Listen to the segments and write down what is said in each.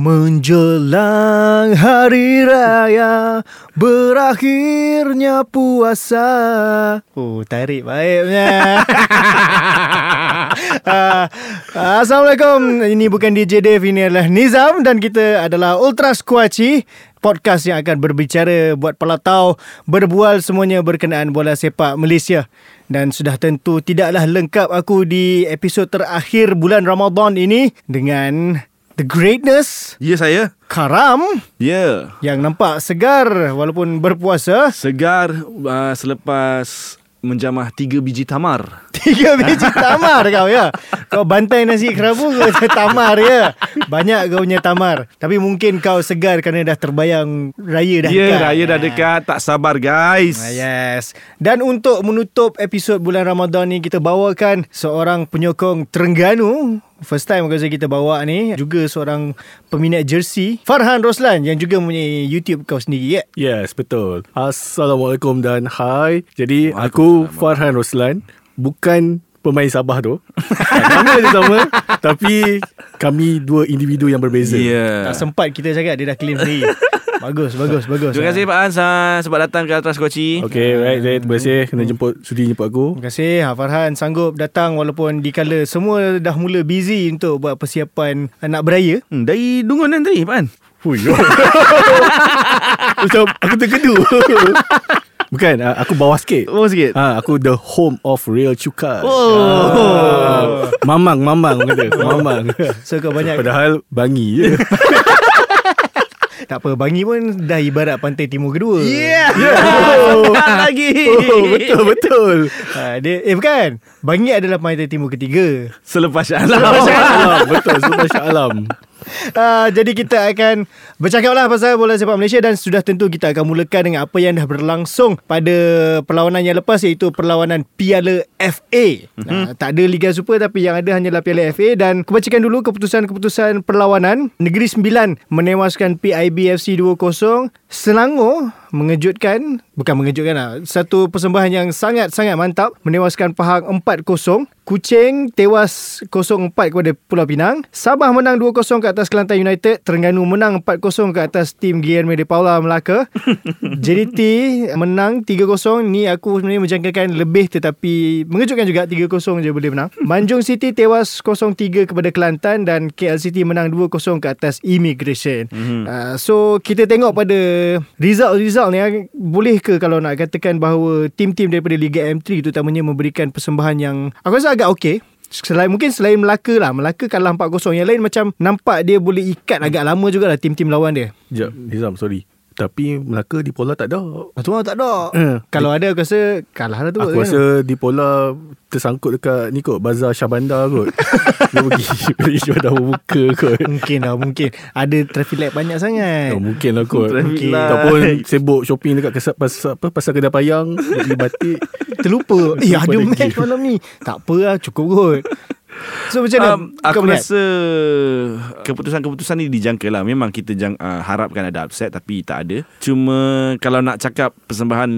Menjelang hari raya Berakhirnya puasa. Oh tarik baiknya. Uh, Assalamualaikum. Ini bukan DJ Dave Ini adalah Nizam Dan kita adalah Ultra Squatchy Podcast yang akan berbicara Buat pelatau Berbual semuanya berkenaan bola sepak Malaysia. Dan sudah tentu tidaklah lengkap aku di episod terakhir bulan Ramadan ini dengan The Greatness Ya saya Karam Ya yang nampak segar walaupun berpuasa. Segar uh, selepas menjamah tiga biji tamar Tiga biji tamar kau ya. Kau bantai nasi kerabu kau tamar ya. Banyak kau punya tamar. Tapi mungkin kau segar kerana dah terbayang raya dah Ya dekat. raya dah dekat Tak sabar guys Ah, yes. Dan untuk menutup episod bulan Ramadan ni kita bawakan seorang penyokong Terengganu. First time rasa kita bawa ni juga seorang peminat jersey Farhan Roslan yang juga mempunyai YouTube kau sendiri ya. Yes, betul. Assalamualaikum dan hai. Jadi aku Farhan Roslan, bukan pemain Sabah tu. Nama dia sama, tapi kami dua individu yang berbeza. Ya Tak sempat kita cakap dia dah claim sendiri. bagus, bagus, bagus. Terima kasih Pak Hans ah, Sebab datang ke Ultra Skoci Okay, right, right. Terima kasih kena jemput sudi jemput aku. Terima kasih ha, Farhan sanggup datang walaupun dikala semua dah mula busy untuk buat persiapan nak beraya. hmm, Dari Dungun kan tadi Pak Hans Hui. Macam aku terkedu. Bukan, ah, aku bawah sikit. Oh sikit Ha, aku the home of real cuka. Oh. Ah, mamang, mamang kata. Mamang. So kau banyak Padahal bangi je. Tak apa Bangi pun dah ibarat pantai timur kedua. Yeah, Oh. Lagi Oh, betul, betul. Ha, dia eh bukan. Bangi adalah pantai timur ketiga. Selepas Syah Selepas Shah Alam Alam. Betul, selepas Shah Alam. Uh, jadi kita akan bercakap lah pasal bola sepak Malaysia dan sudah tentu kita akan mulakan dengan apa yang dah berlangsung pada perlawanan yang lepas iaitu perlawanan Piala FA. Mm-hmm. Uh, tak ada Liga Super tapi yang ada hanyalah Piala FA dan aku bacakan dulu keputusan-keputusan perlawanan. Negeri Sembilan menewaskan PIB FC 2-0. Selangor mengejutkan, bukan mengejutkan lah, satu persembahan yang sangat-sangat mantap menewaskan Pahang 4-0. Kuching tewas 0-4 kepada Pulau Pinang. Sabah menang 2-0 ke atas Kelantan United. Terengganu menang 4-0 ke atas tim Guillermo de Paula Melaka. JDT menang 3-0. Ni aku sebenarnya menjangkakan lebih tetapi mengejutkan juga 3-0 je boleh menang. Manjung City tewas 0-3 kepada Kelantan dan KL City menang 2-0 ke atas Immigration. Mm-hmm. Uh, so kita tengok pada result-result ni ah, boleh ke kalau nak katakan bahawa tim-tim daripada Liga M3 terutamanya memberikan persembahan yang aku rasa agak okey. Selain mungkin selain Melaka lah Melaka kalah 4-0 Yang lain macam Nampak dia boleh ikat Agak lama jugalah Tim-tim lawan dia Sekejap, Nizam, sorry. Tapi Melaka di Pola tak ada. Tu orang tak ada Eh, Kalau ada aku rasa Kalah lah tu Aku rasa di Pola tersangkut dekat ni kot Bazar Shah Bandar kot. Dia pergi pergi jual buka kot. Mungkin lah Mungkin Ada traffic light banyak sangat Oh, mungkin lah kot. Traffic Mungkin. light. Ataupun sibuk shopping dekat pasar, pasar, apa, pasar kedai payang. Beli batik. Terlupa Eh ada match malam ni Tak apa lah Cukup kot So macam mana um, Aku melihat? rasa Keputusan-keputusan ni dijangka lah Memang kita jang, uh, harapkan ada upset Tapi tak ada Cuma Kalau nak cakap Persembahan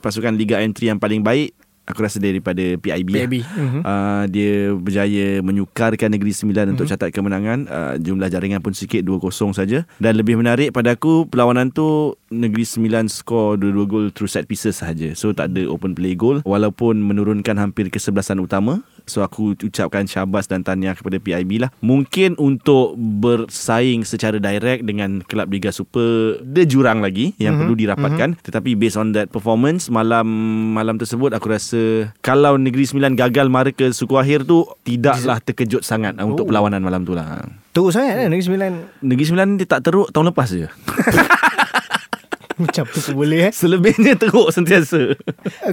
Pasukan Liga M3 yang paling baik Aku rasa daripada PIB, PIB. lah. Mhm. Uh, dia berjaya menyukarkan Negeri Sembilan untuk catat kemenangan uh, Jumlah jaringan pun sikit 2-0 saja Dan lebih menarik pada aku Perlawanan tu Negeri Sembilan skor 2-2 gol through set pieces sahaja So tak ada open play goal Walaupun menurunkan hampir kesebelasan utama So aku ucapkan syabas dan tahniah kepada PIB lah Mungkin untuk bersaing secara direct dengan kelab Liga Super Dia jurang lagi yang mm-hmm. perlu dirapatkan mm-hmm. Tetapi based on that performance Malam malam tersebut aku rasa Kalau Negeri Sembilan gagal mara ke suku akhir tu Tidaklah terkejut sangat oh. untuk perlawanan malam tu lah Teruk sangat kan Negeri Sembilan Negeri Sembilan dia tak teruk tahun lepas je Macam tu pun boleh eh? Selebihnya teruk sentiasa.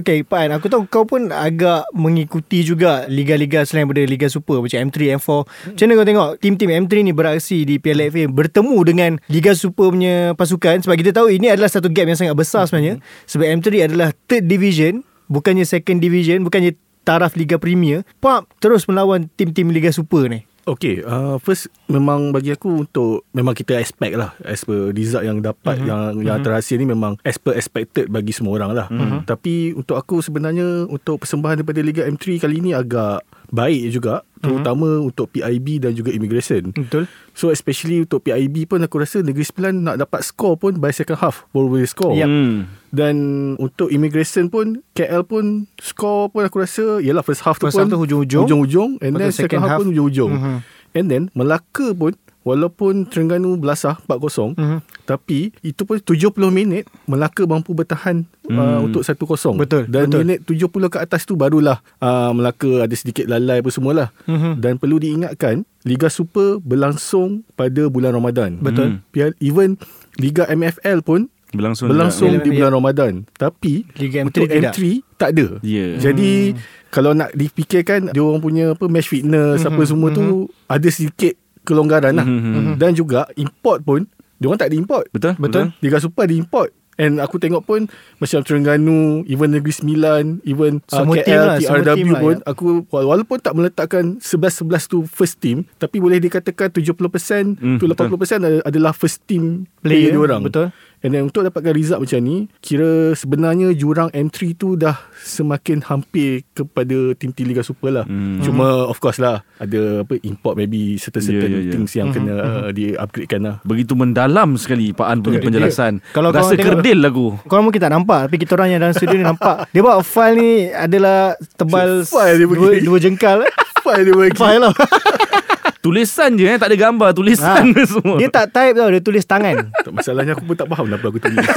Okay Pan Aku tahu kau pun agak Mengikuti juga Liga-liga selain daripada Liga Super Macam M3, M4 Macam mana kau tengok Tim-tim M3 ni beraksi Di Piala FA Bertemu dengan Liga Super punya pasukan? Sebab kita tahu Ini adalah satu gap yang sangat besar sebenarnya. Sebab M3 adalah Third division Bukannya second division Bukannya taraf Liga Premier. Pop Terus melawan Tim-tim Liga Super ni Okay, uh, first memang bagi aku untuk memang kita expect lah as per result yang dapat mm-hmm. yang yang terhasil ni memang as per expected bagi semua orang lah. Mm-hmm. Tapi untuk aku sebenarnya untuk persembahan daripada Liga M3 kali ni agak baik juga terutama mm-hmm. untuk PIB dan juga immigration. Betul. So especially untuk PIB pun aku rasa Negeri Sembilan nak dapat score pun by second half baru boleh score. Yep. Hmm. Dan untuk immigration pun KL pun score pun aku rasa yalah first half First tu pun half tu hujung-hujung. hujung-hujung and then second, second half, half. pun hujung-hujung. Mhm. And then Melaka pun walaupun Terengganu belasah 4-0 Mhm. tapi itu pun 70 minit Melaka mampu bertahan uh, Hmm. untuk 1-0. Betul, Dan betul. minit 70 ke atas tu barulah uh, Melaka ada sedikit lalai apa semualah. Mhm. Dan perlu diingatkan Liga Super berlangsung pada bulan Ramadan. Betul. Hmm. Even Liga MFL pun Berlangsung berlangsung juga. di bulan Ramadan. Tapi Liga M3 untuk tidak. M3 tak ada. Ya. Jadi kalau nak dipikirkan dia orang punya apa match fitness Mhm, apa semua tu ada sedikit kelonggaran lah. Mhm. Dan juga import pun dia orang tak ada import. Betul? Betul. Liga Super ada import. And aku tengok pun macam Terengganu, even Negeri Sembilan, even uh, Semua KL, lah, TRW team lah, pun ya. aku wala- walaupun tak meletakkan 11-11 tu first team tapi boleh dikatakan 70% Hmm, tu 80% adalah- adalah first team player, Player, dia orang. betul. And then untuk dapatkan result macam ni Kira sebenarnya jurang M3 tu dah semakin hampir kepada tim-tim Liga Super lah. Hmm. Cuma of course lah Ada apa import maybe certain-certain Ya, ya, ya. things yang kena uh, di-upgradekan lah. Begitu mendalam sekali Pak An punya penjelasan. kalau Rasa tengok- kerdil aku. Korang mungkin tak nampak Tapi kita orang yang dalam studio ni nampak. Dia buat file ni adalah Tebal dua, dua jengkal. File dia bagi File lah Tulisan je eh, tak ada gambar, tulisan ha. semua. Dia tak type tau Dia tulis tangan Tak Masalahnya aku pun tak faham Kenapa aku tulis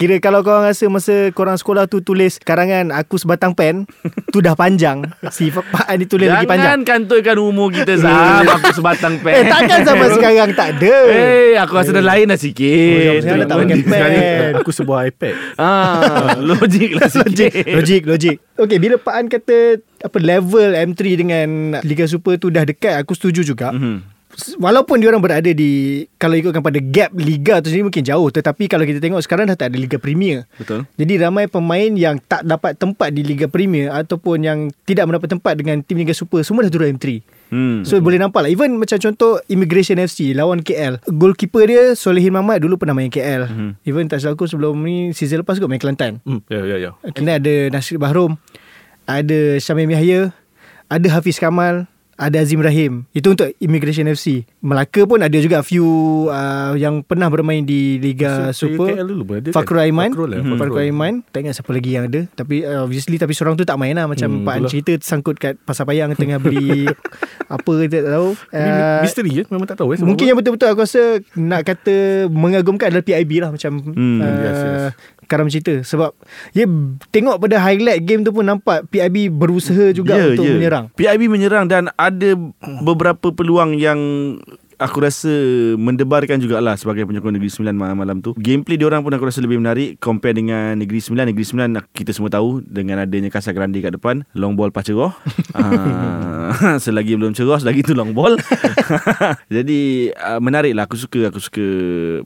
Kira kalau korang rasa Masa korang sekolah tu Tulis karangan Aku sebatang pen Tu dah panjang. Si Pak An ni tulis lagi panjang. Jangan kantorkan umur kita Zam Aku sebatang pen. Eh takkan sampai sekarang tak ada. Eh aku rasa dah lain dah sikit. Oh, sekarang tak pakai pen. Aku sebuah iPad. Ah, Logik lah logik, sikit. Logik, logik. Okay, bila Pak An kata apa level M3 dengan Liga Super tu dah dekat, aku setuju juga. Mhm. Walaupun diorang berada di kalau ikutkan pada gap liga tu sendiri mungkin jauh. Tetapi kalau kita tengok sekarang dah tak ada Liga Premier. Betul. Jadi ramai pemain yang tak dapat tempat di Liga Premier ataupun yang tidak mendapat tempat dengan tim Liga Super semua dah turun M3. hmm. So boleh nampak lah. Even macam contoh Immigration FC Lawan KL Goalkeeper dia Solehin Mahmad Dulu pernah main KL Mhm. Even tak salah aku sebelum ni Season lepas kot main Kelantan. Hmm, Ya ya ya. Kena ada Nasir Bahrom Ada Syamim Yahya Ada Hafiz Kamal Ada Azim Rahim Itu untuk Immigration FC Melaka pun ada juga Few uh, Yang pernah bermain di Liga So, Super ada kan? Fakrul Aiman Fakrul lah, Hmm. Aiman Tak ingat siapa lagi yang ada Tapi uh, obviously Tapi seorang tu tak main lah Macam Hmm, Pak An itulah. cerita Sangkut kat Pasar Payang Tengah beli Apa kita tak tahu uh, misteri je Memang tak tahu eh Mungkin apa. yang betul-betul Aku rasa Nak kata Mengagumkan adalah PIB lah Macam Hmm, uh, yes, yes. Karam cerita Sebab Ya tengok pada highlight game tu pun Nampak PIB berusaha juga Ya, Untuk ya. menyerang. PIB menyerang dan ada beberapa peluang yang aku rasa mendebarkan jugalah sebagai penyokong Negeri Sembilan malam-malam tu. Gameplay dia orang pun aku rasa lebih menarik compare dengan Negeri Sembilan. Negeri Sembilan kita semua tahu dengan adanya Casa Grande kat depan, long ball pas cerah. Ah, selagi belum cerah selagi tu long ball. Jadi uh, menarik lah aku suka aku suka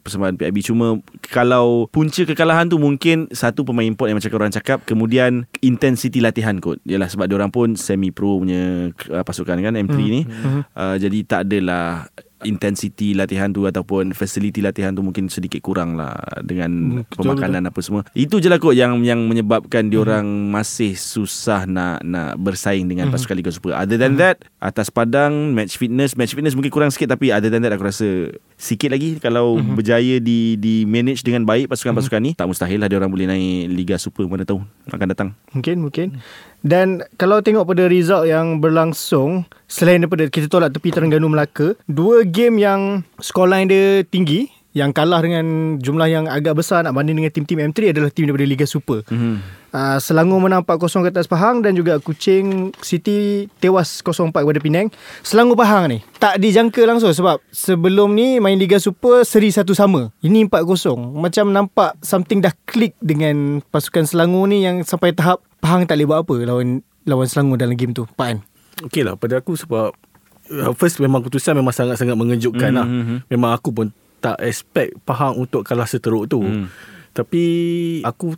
persembahan PIB cuma kalau punca kekalahan tu mungkin satu pemain import yang macam orang cakap kemudian intensity latihan kot. Yalah sebab dia orang pun semi pro punya uh, pasukan kan M3 ni. Uh, jadi tak adalah intensity latihan tu ataupun facility latihan tu mungkin sedikit kurang lah dengan Hmm, betul, pemakanan apa semua. Itu je lah kot yang yang menyebabkan diorang masih susah nak nak bersaing dengan pasukan Liga Super. Other than that, atas padang match fitness, match fitness mungkin kurang sikit tapi other than that aku rasa sikit lagi kalau berjaya di di manage dengan baik pasukan-pasukan ni, tak mustahil lah diorang boleh naik Liga Super mana tahu akan datang. Mungkin mungkin Dan kalau tengok pada result yang berlangsung Selain daripada kita tolak tepi Terengganu Melaka Dua game yang scoreline dia tinggi Yang kalah dengan jumlah yang agak besar Nak banding dengan tim-tim M3 adalah tim daripada Liga Super Mm-hmm. Uh, Selangor menang 4-0 ke atas Pahang Dan juga Kuching City tewas 0-4 kepada Penang. Selangor Pahang ni Tak dijangka langsung sebab Sebelum ni main Liga Super Seri satu sama. Ini 4-0 Macam nampak something dah klik dengan pasukan Selangor ni Yang sampai tahap Pahang tak boleh buat apa lawan lawan Selangor dalam game tu. Pak An? Okey lah pada aku sebab uh, First memang keputusan memang sangat-sangat mengejutkan Mhm, lah. mhm. Memang aku pun tak expect Pahang untuk kalah seteruk tu. Hmm. Tapi aku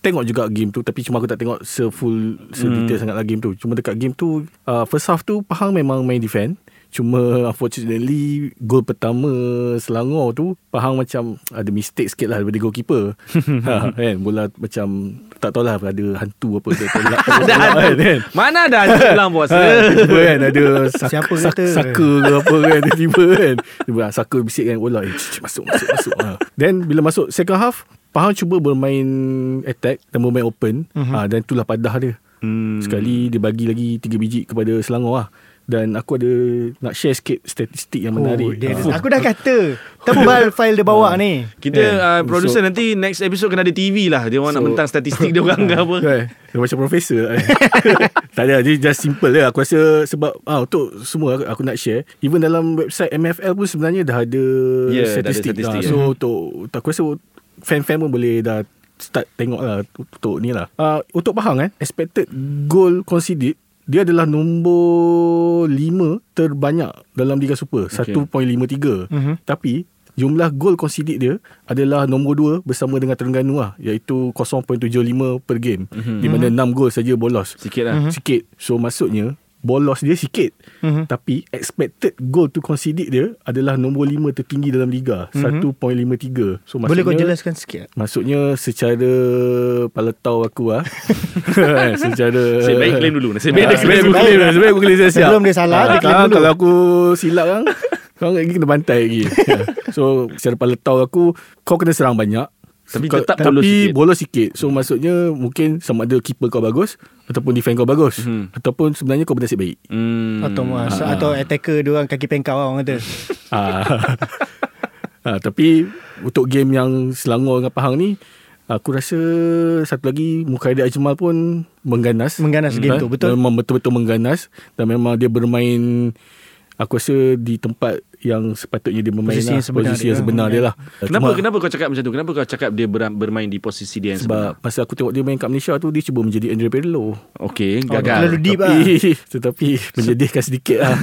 tengok juga game tu tapi cuma aku tak tengok se-full se-detail Hmm. sangat lah game tu. Cuma dekat game tu uh, first half tu Pahang memang main defend. Cuma unfortunately gol pertama Selangor tu Pahang macam ada mistake sikit lah daripada goalkeeper. ha, kan bola macam tak tahulah ada hantu apa dia tolak. Ada hantu. kan. Mana ada hantu dalam puasa? Ha, tiba kan ada sak, Siapa sak, kata? saka ke apa kan tiba kan. Tiba saka bisik kan bola eh, masuk masuk masuk. Ha. Then bila masuk second half Pahang cuba bermain attack dan bermain open uh-huh. ha, dan itulah padah dia. Hmm. Sekali dia bagi lagi 3 biji kepada Selangor lah. Dan aku ada nak share sikit statistik yang Oh, menarik. dia, Ah. aku dah kata tebal file dia bawa ni. Kita Yeah. uh, producer So- nanti next episode kena ada TV lah. Dia orang nak So- mentang statistik dia orang ke apa. Kan? Dia macam profesor lah. Tak ada Dia just simple lah Aku rasa Sebab ah, Untuk semua aku, aku nak share Even dalam website MFL pun Sebenarnya dah ada Ya, dah ada Statistik, statistik, Ah, ya. So untuk Aku rasa Fan-fan pun boleh dah Start tengok lah Untuk ni lah uh, Untuk Pahang eh Expected goal conceded dia adalah nombor 5 terbanyak dalam Liga Super Okay. 1.53 Mhm. tapi jumlah gol conceded dia adalah nombor 2 bersama dengan Terengganu lah iaitu 0.75 per game Mhm. di mana 6 gol saja bolos Sikit lah. sikit so maksudnya bolos dia sikit Mhm. tapi expected goal to conceded dia adalah nombor 5 tertinggi dalam liga 1.53 so Boleh kau jelaskan sikit? Maksudnya secara paletau aku ah. secara Nasib baik claim dulu. Nasib baik Ah, dia Sebab claim aku dulu. claim siap Sebelum dia salah, dia claim Ah, dulu. Kalau aku silap kan Kau lagi kena bantai lagi So secara paletau aku Kau kena serang banyak Tapi Kau- tetap tapi sikit. bolos sikit So maksudnya Mungkin sama ada keeper kau bagus Ataupun defend kau bagus Mhm. Ataupun sebenarnya kau bernasib baik Hmm. Atau mas, atau attacker dia orang kaki pengkau orang kata. ah. ah, Tapi Untuk game yang Selangor dengan Pahang ni Aku rasa Satu lagi Mukhadir Ajmal pun Mengganas Mengganas game Ah, tu, betul? Memang betul-betul mengganas Dan memang dia bermain Aku rasa di tempat yang sepatutnya dia bermain Posisi lah. yang sebenar Posisi dia yang lah. sebenar dia lah Kenapa Cuma- kenapa kau cakap macam tu? Kenapa kau cakap dia ber, bermain di posisi dia yang Sebab sebenar? masa aku tengok dia main kat Malaysia tu Dia cuba menjadi Andre Pirlo Okey, Oh, gagal. terlalu deep lah. Tapi, tetapi menyedihkan sedikit lah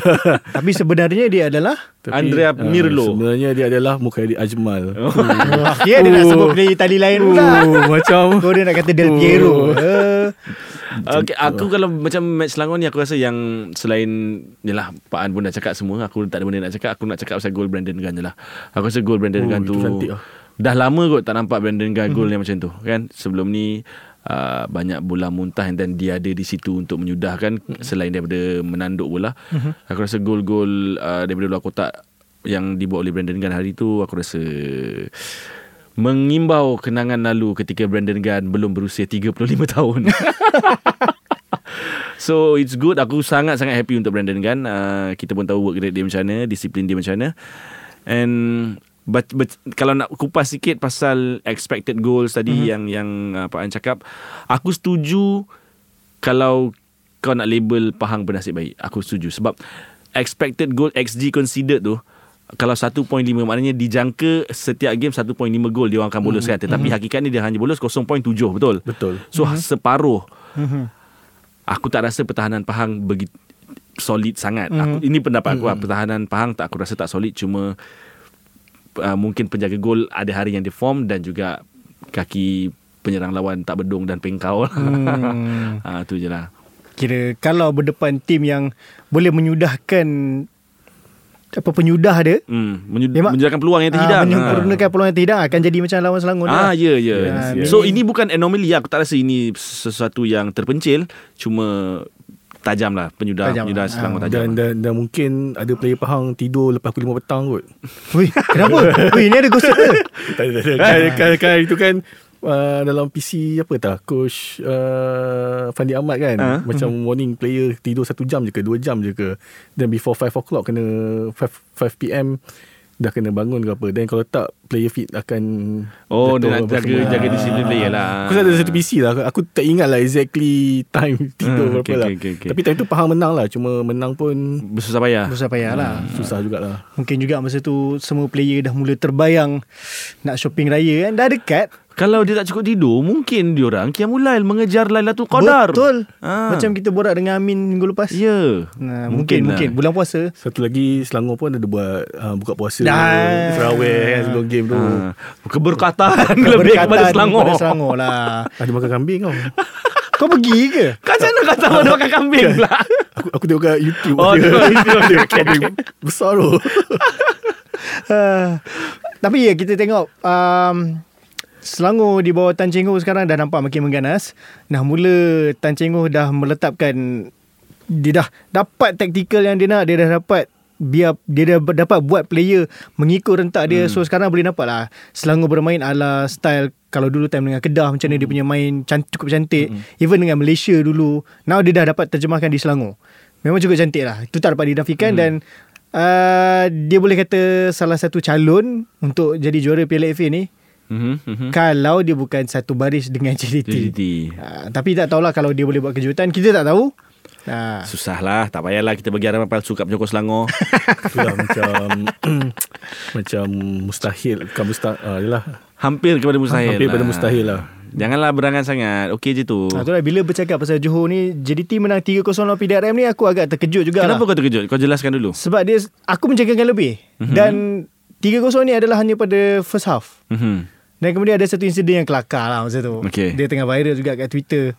Tapi sebenarnya dia adalah Tapi, Andrea ah, Pirlo. Sebenarnya dia adalah Mukhadir Ajmal Oh. oh, Kira dia nak Oh. sebut player Itali lain pula. Oh, macam Kau dia nak kata Del Piero. Eh, Okay, aku kalau macam match Selangor ni aku rasa yang selain yalah Pak An pun dah cakap semua, aku tak ada benda nak cakap, aku nak cakap pasal gol Brandon Gunn je lah. Aku rasa gol Brandon Oh, Gunn tu lah. dah lama kot tak nampak Brandon Gunn gol yang macam tu kan. Sebelum ni Uh, banyak bola muntah dan dia ada di situ untuk menyudahkan selain daripada menanduk bola. Aku rasa gol-gol uh, daripada luar kotak yang dibuat oleh Brandon Gunn hari tu aku rasa mengimbau kenangan lalu ketika Brandon Gunn belum berusia 35 tahun. So it's good. Aku sangat-sangat happy untuk Brandon Gunn. Uh, Kita pun tahu work rate dia macam mana Disiplin dia macam mana. And but, but, Kalau nak kupas sikit Pasal expected goals tadi mm-hmm. Yang yang uh, Pak An cakap Aku setuju Kalau Kau nak label Pahang bernasib baik. Aku setuju. Sebab Expected goal XG considered tu kalau 1.5 maknanya dijangka setiap game 1.5 gol dia orang akan boloskan tetapi hakikatnya dia hanya bolos 0.7 betul Betul. so separuh aku tak rasa pertahanan Pahang begitu solid sangat. Aku, ini pendapat aku lah. Pertahanan Pahang tak aku rasa tak solid cuma uh, mungkin penjaga gol ada hari yang deform dan juga kaki penyerang lawan tak berdung dan pengkau lah. Hmm. Ah tu je lah. Kira kalau berdepan tim yang boleh menyudahkan apa penyudah dia Hmm, menyu- Memang- menyediakan peluang yang ah, terhidang. menyempurnakan peluang yang tidak akan jadi macam lawan Selangor Ah lah. ya ya. Yes, yes. So ini bukan anomaly aku tak rasa ini sesuatu yang terpencil cuma tajam lah penyudah Tajam penyudah lah. Selangor Ah. tajam. Dan, dan, dan mungkin ada player Pahang tidur lepas pukul 5 petang kot. Wih, kenapa? Wih, ni ada gosip ke? tak ada, tak ada. Kan, kan, kan, itu kan uh, dalam PC apa tak coach uh, Fandi Ahmad kan Ah. macam warning player tidur satu jam je ke dua jam je ke then before 5 o'clock kena 5, 5 pm dah kena bangun ke apa then kalau tak player fit akan Oh, dia nak jaga semua. jaga Ah. disiplin player lah. Aku ada satu PC lah Aku tak ingat lah exactly time tidur Hmm, berapa okay, lah okay, okay, okay. Tapi time tu Pahang menang lah Cuma menang pun Bersusah payah. Besar payah lah. susah jugalah Mungkin juga masa tu semua player dah mula terbayang nak shopping raya kan. Dah dekat. Kalau dia tak cukup tidur Mungkin diorang Qiyamulail mengejar Lailatul Qadar Betul Ah. Macam kita borak dengan Amin minggu lepas Ya Nah, mungkin lah. mungkin bulan puasa Satu lagi Selangor pun ada buat uh, buka puasa Dah. Terawih kan sebelum game tu. Ah, Keberkatan Lebih kepada Selangor kepada Selangor lah Ada makan kambing kau. Kau pergi ke? Kau macam mana kau tahu Ada makan kambing pula Aku aku tengok kat YouTube. Oh, dia. tengok YouTube. Dia kambing besar tu. Tapi ya kita tengok um, Selangor di bawah Tan Cheng Ho sekarang dah nampak makin mengganas. Dah mula Tan Cheng Ho dah meletakkan dia dah dapat taktikal yang dia nak, dia dah dapat biar dia dah dapat buat player mengikut rentak dia hmm. so sekarang boleh nampak lah Selangor bermain ala style kalau dulu time dengan Kedah macam mana dia punya main cantik, cukup cantik hmm. even dengan Malaysia dulu now dia dah dapat terjemahkan di Selangor memang cukup cantik lah itu tak dapat dinafikan hmm. dan uh, dia boleh kata salah satu calon untuk jadi juara Piala ni Mhm, mhm. kalau dia bukan satu baris dengan JDT. JDT. Uh, tapi tak tahulah kalau dia boleh buat kejutan. Kita tak tahu. Uh, Susah lah Tak payahlah Kita bagi harapan palsu Kat penyokong Selangor Itulah macam macam mustahil bukan mustahil uh, yalah Hampir kepada mustahil hampir pada lah. mustahil lah. Janganlah berangan sangat Okey je tu Ah, itulah bila bercakap pasal Johor ni JDT menang 3-0 lawan PDRM ni aku agak terkejut juga Kenapa lah. kau terkejut Kau jelaskan dulu Sebab dia aku menjagakan lebih mm-hmm. dan 3-0 ni adalah hanya pada first half. Mhm. Dan kemudian ada satu insiden yang kelakar lah masa tu. Okey. Dia tengah viral juga kat Twitter.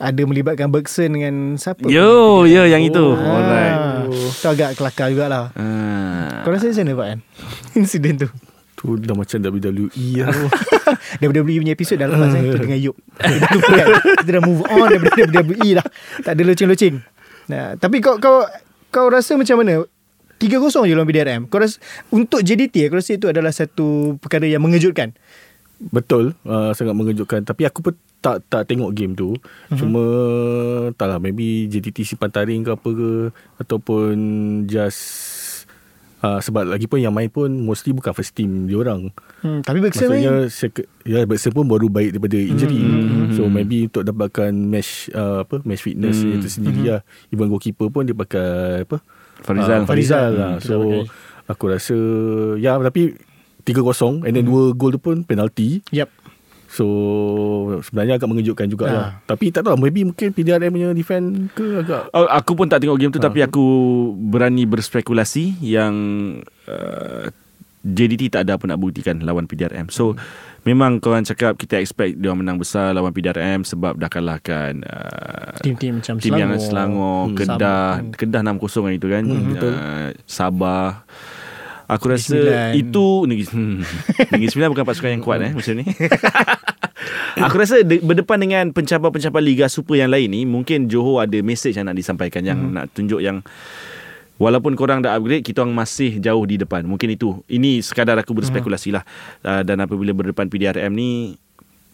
Ada melibatkan Bergson dengan siapa? Yo Ya yang itu Ah, Alright Itu agak kelakar jugalah. Ah. Kau rasa macam mana Pak An? Insiden tu. Tu dah macam WWE lah tu. WWE punya episod dah lepas eh, tu dengan Yop. Kita dah lupakan. Kita dah move on daripada WWE dah. Tak ada loceng-loceng. Nah, tapi kau kau kau rasa macam mana? 3-0 je lawan BDRM. Kau rasa untuk JDT aku rasa itu adalah satu perkara yang mengejutkan. Betul uh, Sangat mengejutkan Tapi aku pun tak tak tengok game tu uh-huh. Cuma Tak lah Maybe JTT simpan taring ke apa ke Ataupun Just uh, Sebab lagi pun yang main pun Mostly bukan first team diorang Hmm, tapi Bergson Maksudnya main. sek- Ya Bergson pun baru baik daripada injury So maybe untuk dapatkan Match uh, apa Match fitness Hmm. itu sendiri lah Even goalkeeper pun Dia pakai Apa Farizal. Ah, Farizal Hmm, lah So pakai. Aku rasa Ya tapi 3-0 And then dua gol tu pun Penalty Yep. So sebenarnya agak mengejutkan Ah. jugalah. Tapi tak tahu maybe mungkin PDRM punya defend ke agak Oh, aku pun tak tengok game tu Ha. Tapi aku Berani berspekulasi Yang uh, JDT tak ada apa nak buktikan Lawan PDRM So Memang korang cakap Kita expect Dia menang besar Lawan PDRM Sebab dah kalahkan uh, Tim-tim macam Tim yang Selangor. Selangor Hmm. Kedah Sabah. Kedah 6-0 kan itu kan Hmm, betul. uh, Sabah Aku Negeri rasa Sembilan. itu Negeri, hmm, Negeri Sembilan bukan pasukan yang kuat eh musim ni. Aku rasa de, berdepan dengan pencapaian-pencapaian Liga Super yang lain ni mungkin Johor ada message yang nak disampaikan yang Hmm. nak tunjuk yang walaupun korang dah upgrade kita orang masih jauh di depan. Mungkin itu. Ini sekadar aku berspekulasi lah. Uh, dan apabila berdepan PDRM ni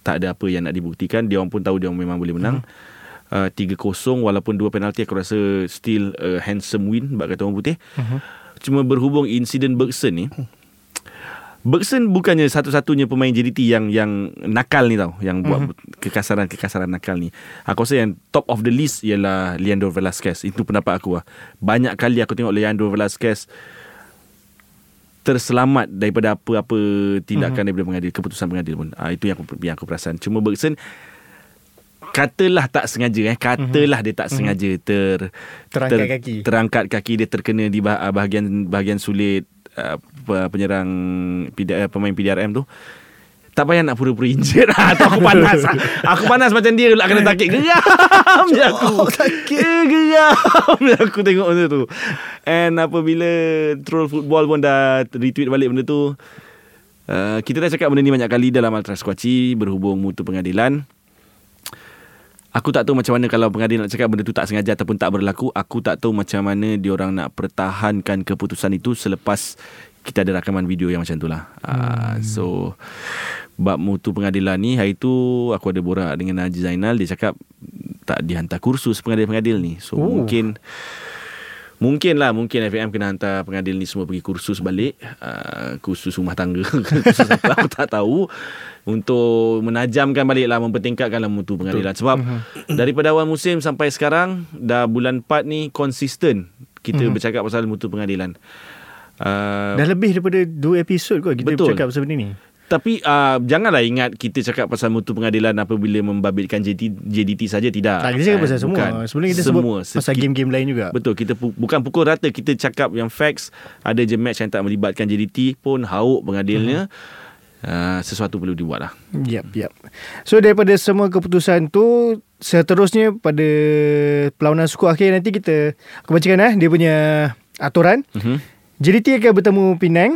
tak ada apa yang nak dibuktikan. Dia orang pun tahu dia orang memang boleh menang. Uh, 3-0 walaupun dua penalti aku rasa still a handsome win bak kata orang putih. Cuma berhubung insiden Bergson ni Bergson bukannya satu-satunya pemain JDT yang yang nakal ni tau yang buat kekasaran-kekasaran nakal ni. Aku rasa yang top of the list ialah Leandro Velasquez. Itu pendapat aku lah. Banyak kali aku tengok Leandro Velasquez terselamat daripada apa-apa tindakan daripada pengadil, keputusan pengadil pun. Ah itu yang aku yang aku perasan. Cuma Bergson katalah tak sengaja eh. Katalah dia tak sengaja ter Terangkat kaki. terangkat kaki dia terkena di bah- bahagian bahagian sulit uh, pe- penyerang uh, pemain PDRM tu. Tak payah nak pura-pura injured. Ah, tu aku panas. Aku panas macam dia pula kena takik geram je aku. Sakit. Geram je aku tengok benda tu. And apabila troll football pun dah retweet balik benda tu uh, kita dah cakap benda ni banyak kali dalam Ultra Squatchy berhubung mutu pengadilan Aku tak tahu macam mana kalau pengadilan nak cakap benda tu tak sengaja ataupun tak berlaku. Aku tak tahu macam mana diorang nak pertahankan keputusan itu selepas kita ada rakaman video yang macam tu lah. Hmm. Uh, so, bab mutu pengadilan ni, hari tu aku ada borak dengan Haji Zainal. Dia cakap tak dihantar kursus pengadil-pengadil ni. So, Oh. mungkin... Mungkin lah Mungkin FAM kena hantar pengadil ni semua pergi kursus balik. Uh, Kursus rumah tangga. Kursus apa aku tak tahu. Untuk menajamkan balik lah Mempertingkatkan lah mutu pengadilan Sebab Daripada awal musim sampai sekarang Dah bulan 4 ni Konsisten Kita bercakap pasal mutu pengadilan. Uh, Dah lebih daripada dua episod kot kita Betul. bercakap pasal benda ni. Tapi uh, janganlah ingat kita cakap pasal mutu pengadilan apabila membabitkan JDT, JDT saja tidak. Tak, kita cakap pasal semua. bukan. Sebelum kita semua. sebut pasal game-game lain juga. Betul, kita pu- bukan pukul rata kita cakap yang facts ada je match yang tak melibatkan JDT pun hauk pengadilnya. Uh, sesuatu perlu dibuat lah. Yap, yap. So daripada semua keputusan tu seterusnya pada perlawanan suku akhir nanti kita aku bacakan eh dia punya aturan. Mhm. JDT akan bertemu Penang.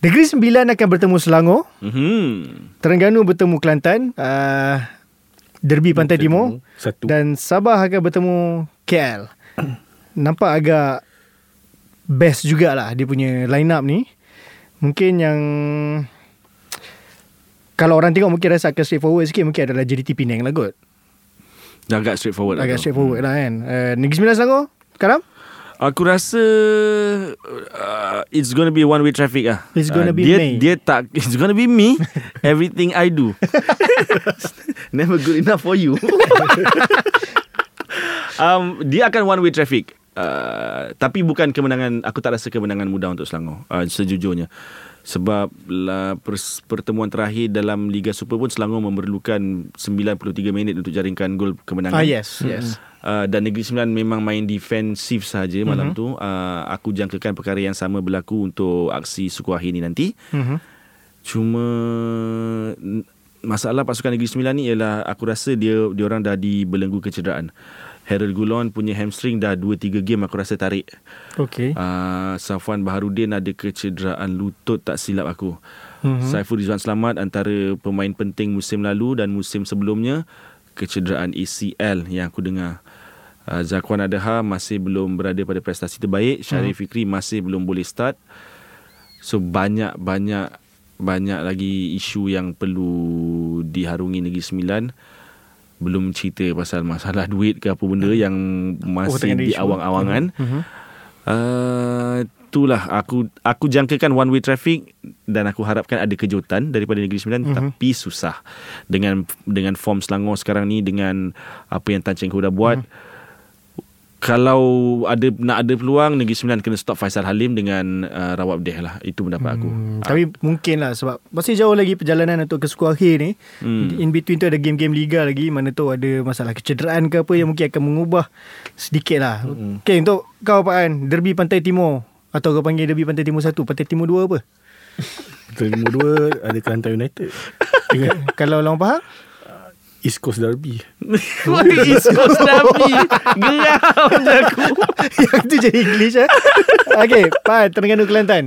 Negeri Sembilan akan bertemu Selangor. Mhm. Terengganu bertemu Kelantan. Uh, Derby Pantai Timur. Satu. Dan Sabah akan bertemu KL. Nampak agak best jugalah dia punya line up ni. Mungkin yang kalau orang tengok mungkin rasa akan straightforward sikit mungkin adalah JDT Penang lah kot. Dah agak straightforward lah. Agak straightforward lah kan. Uh, Negeri Sembilan Selangor? Karam? Aku rasa uh, it's gonna be one way traffic ah. It's gonna Uh, be dia, me. Dia tak it's gonna be me everything I do. Never good enough for you. um, dia akan one way traffic. Uh, tapi bukan kemenangan aku tak rasa kemenangan mudah untuk Selangor uh, sejujurnya sebab lah, pers, pertemuan terakhir dalam Liga Super pun Selangor memerlukan 93 minit untuk jaringkan gol kemenangan Ah yes, yes. Uh, dan Negeri Sembilan memang main defensif saja malam Mhm. tu. Uh, aku jangkakan perkara yang sama berlaku untuk aksi suku akhir ni nanti. Mm-hmm. Cuma masalah pasukan Negeri Sembilan ni ialah aku rasa dia dia orang dah dibelenggu kecederaan. Harold Gulon punya hamstring dah 2-3 game aku rasa tarik. Okay. Uh, Safwan Baharudin ada kecederaan lutut tak silap aku. Mm-hmm. Saiful Rizwan Selamat antara pemain penting musim lalu dan musim sebelumnya kecederaan ACL yang aku dengar. Uh, Zakwan Adaha masih belum berada pada prestasi terbaik. Syarif Mhm. Fikri masih belum boleh start. So banyak-banyak banyak lagi isu yang perlu diharungi Negeri Sembilan. Belum cerita pasal masalah duit ke apa benda yang masih ada di awang-awangan. Mhm. Uh, itulah aku aku jangkakan one way traffic dan aku harapkan ada kejutan daripada Negeri Sembilan mm-hmm. tapi susah dengan dengan form Selangor sekarang ni dengan apa yang Tan Cheng Ho dah buat mm-hmm. Kalau ada nak ada peluang Negeri Sembilan kena stop Faisal Halim dengan uh, Rawab Deh lah itu pendapat aku Hmm, tapi mungkin lah sebab masih jauh lagi perjalanan untuk ke suku akhir ni. Hmm. In between tu ada game-game liga lagi mana tu ada masalah kecederaan ke apa yang mungkin akan mengubah sedikit lah. Hmm. Okay untuk kau Pak An, Derby Pantai Timur atau kau panggil Derby Pantai Timur 1, Pantai Timur 2 apa? Nombor dua ada Kelantan United. Dengan Kalau lawan Pahang? East Coast Derby. East Coast Derby geram je aku yang tu jadi English eh. okay, Pak An, Terengganu Kelantan.